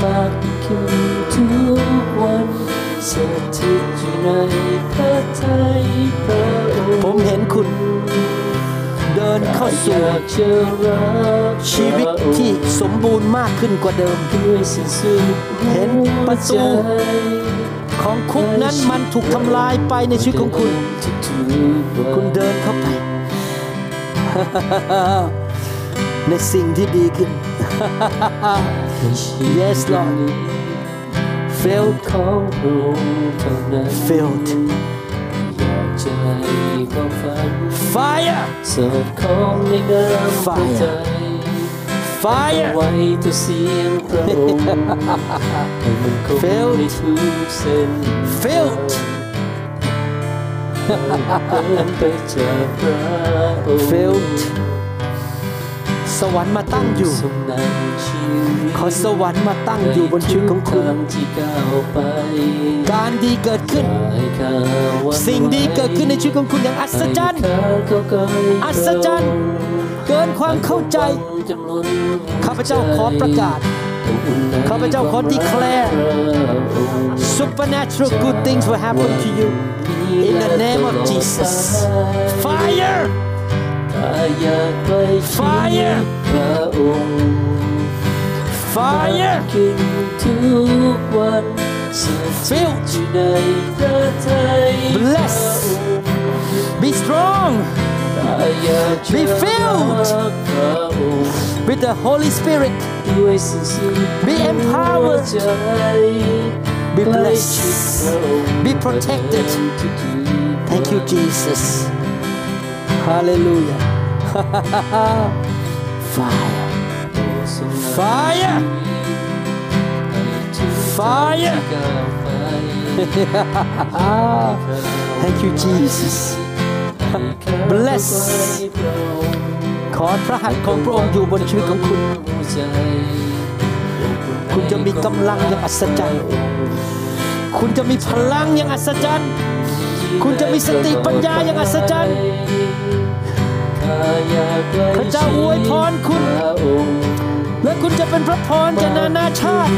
มากขึ้นทุกวันสถิตอยู่ในพระทัยพระ ผมเห็นคุณ เดินเข้าสู่ชีวิตที่สมบูรณ์มากขึ้นกว่าเดิม เห็นประตูของคุกนั้นมันถูกทำลายไปในชีวิตของคุณ คุณเดินเข้าไป ในสิ่งที่ดีขึ้น yes Lord filled time of fire. Fire! So call me down fire. Time. Fire! I to see and grow. and Filled. hoops and filled. Filled. สวรรค์มาตั้งอยู่ทรงนำชีวิตขอสวรรค์มาตั้งอยู่บนชีวิตของคุณในทุกทางที่ก้าวไปการดีเกิดขึ้นให้ข้าหวังสิ่งดีเกิดขึ้นในชีวิตของคุณอย่างอัศจรรย์ให้ข้าเข้าใกล้อัศจรรย์ เกินความเข้าใจจำนวนข้าพเจ้าขอประกาศ ข้าพเจ้าขอ declare supernatural good things will happen to you in the name of Jesus fire ข้า อยากใกล้ชิด Fire พระองค์ fire กินทุกวันสุด filled อยู่ในพระทัย Bless พระองค์ be strong ข้าอยากจะ Be filled รักพระองค์ with the Holy Spirit ด้วยสิ่งสุด Be empowered ใจ Be ใกล้ blessed ชิดพระองค์ Be protected ทุกๆวัน Thank you Jesus Hallelujah Fire Fire Fire Thank you Jesus Bless ขอพระหัตถ์ของพระองค์อยู่บนชีวิตของคุณ คุณจะมีกำลังอย่างอัศจรรย์ คุณจะมีพลังอย่างอัศจรรย์ คุณจะมีสติปัญญาอย่างอัศจรรย์ พระเจ้าอวยพรคุณ และคุณจะเป็นพระพรแก่นานาชาติ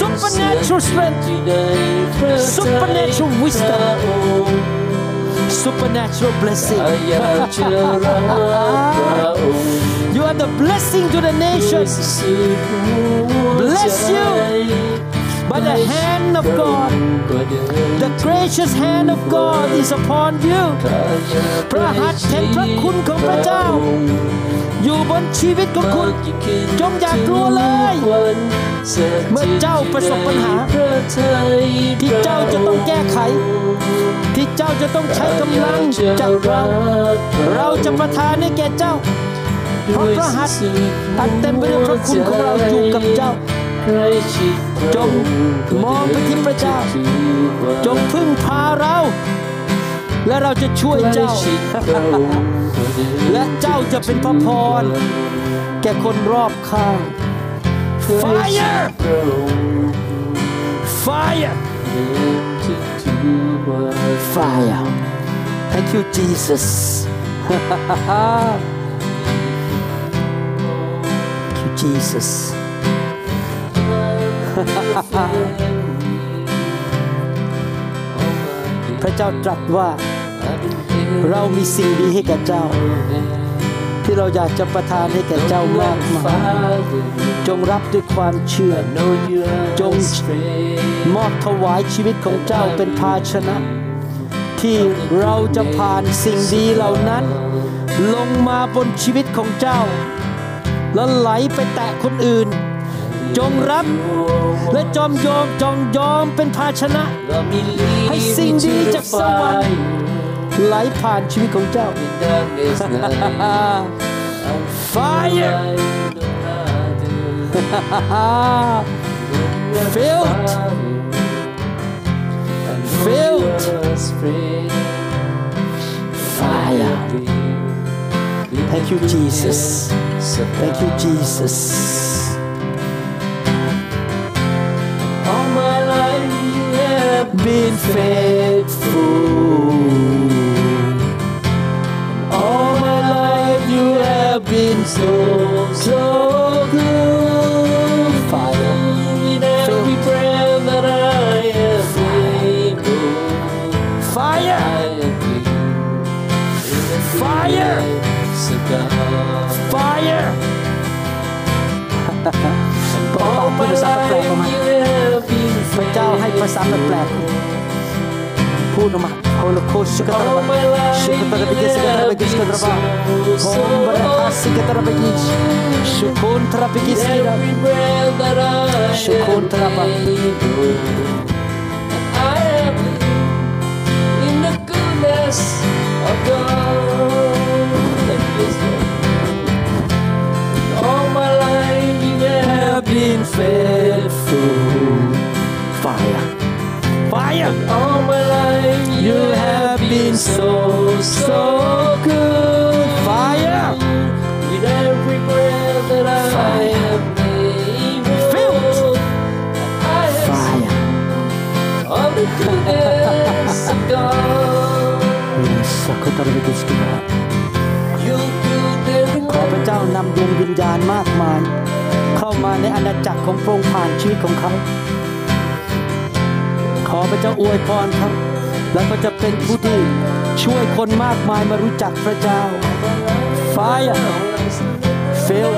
Supernatural strength Supernatural wisdom supernatural blessing อยากจะรักพระองค์ you are the blessing to the nations Bless you by the hand of God the gracious hand of God is upon you พระหัตถ์แห่งพระคุณของพระเจ้า อยู่บนชีวิตของคุณ จงอย่ากลัวเลย เมื่อเจ้าประสบปัญหา ที่เจ้าจะต้องแก้ไข ที่เจ้าจะต้องใช้กำลังจากเราเราจะประทานให้แก่เจ้าเพราะพระหัตถ์อันเต็มไปด้วยพระคุณของเราอยู่กับเจ้า จงมองไปที่พระเจ้า จงพึ่งพาเรา และเราจะช่วยเจ้า และเจ้าจะเป็นพระพร แก่คนรอบข้าง Fire Fire Fire Thank you Jesus Thank you Jesus พระเจ้าตรัสว่าเรามีสิ่งดีให้แก่เจ้า ที่เราอยากจะประทานให้แก่เจ้ามากมายจงรับด้วยความเชื่อ จงมอบถวายชีวิตของเจ้าเป็นภาชนะ ที่เราจะผ่านสิ่งดีเหล่านั้น ลงมาบนชีวิตของเจ้า แล้วไหลไปแตะคนอื่น จงรับ และจอมยอมจองยอมเป็นภาชนะ ให้สิ่งดีจากสวรรค์ไหลผ่านชีวิตของเจ้า Fire Filled Filled Fire Thank you Jesus Thank you Jesus been faithful All my life you have been so so good Fire in every prayer that I have made. Oh, Fire I agree. Fire So God, Fire เป่า all พูด my ภาษาแปลก life ๆออกมา you have been พระเจ้าให้ภาษาแปลกๆ พูดออกมาโฮโลโคชกตระ All บะ my life ชุกตระบิกิส You have been so, so good. Fire! With every breath that I Fire. have made, filled. I have Fire. All the goodness of God. สักครั้งก็สกิมาขอพระเจ้านำดวงวิญญาณมากมาย เข้ามาในอาณาจักรของพระองค์ผ่านชีวิตของเขา ขอพระเจ้าอวยพรครับ แล้วก็จะเป็นผู้ที่ช่วยคนมากมายมารู้จักพระเจ้า Fire Fill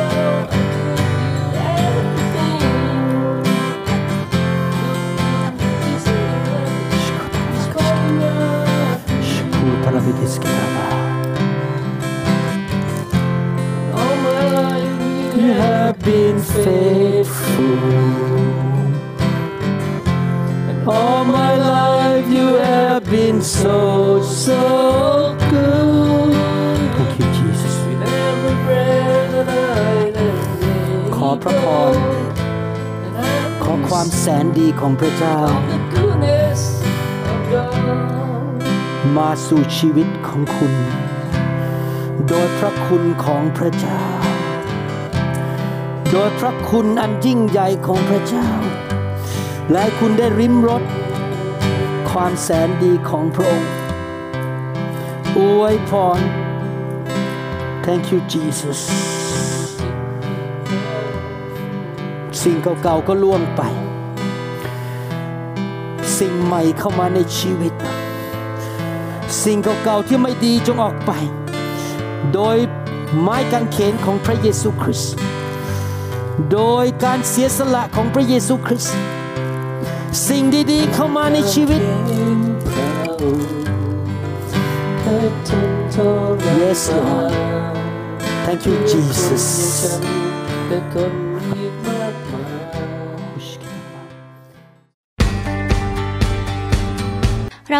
ระพร ขอความแสนดีของพระเจ้า มาสู่ชีวิตของคุณ โดยพระคุณของพระเจ้า โดยพระคุณอันยิ่งใหญ่ของพระเจ้า และคุณได้ริมรสความแสนดีของพระองค์อวยพร Thank you Jesus สิ่งเก่าๆก็ล่วงไป สิ่งใหม่เข้ามาในชีวิต สิ่งเก่าๆที่ไม่ดีจงออกไป โดยไม้กางเขนของพระเยซูคริสต์โดยการเสียสละของพระเยซูคริสต์สิ่งดีๆเข้ามาในชีวิต Yes, Lord. Thank you, Jesus.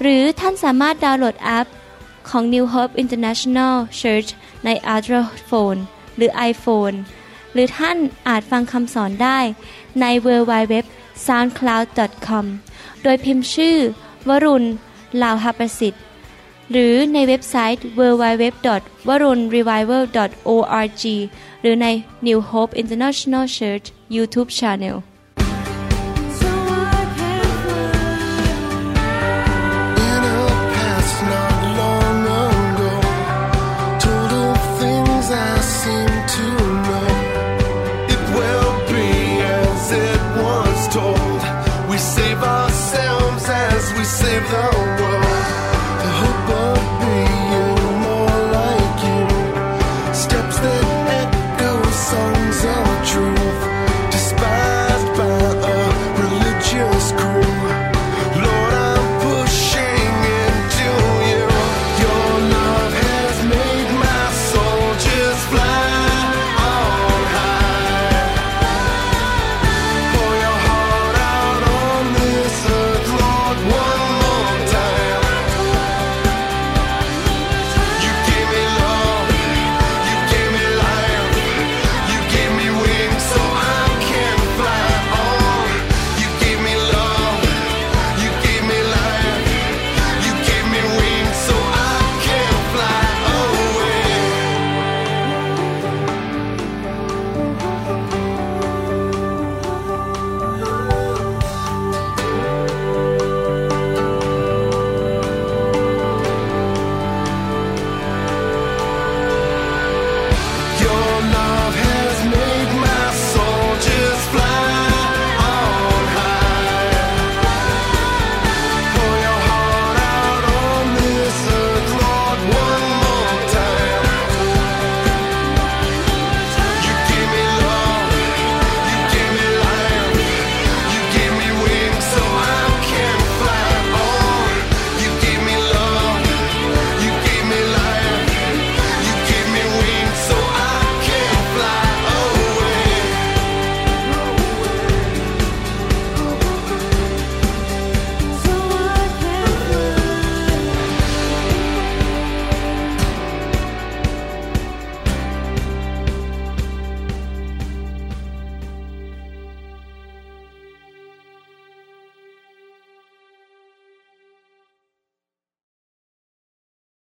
หรือท่านสามารถดาวน์โหลดแอปของ New Hope International Church ใน Android Phone หรือ iPhone หรือท่านอาจฟังคำสอนได้ใน w w w soundcloud.com โดยพิมพ์ชื่อ วรุณลาวหประสิทธิ์ หรือในเว็บไซต์ www.warunrevival.org หรือใน New Hope International Church YouTube Channel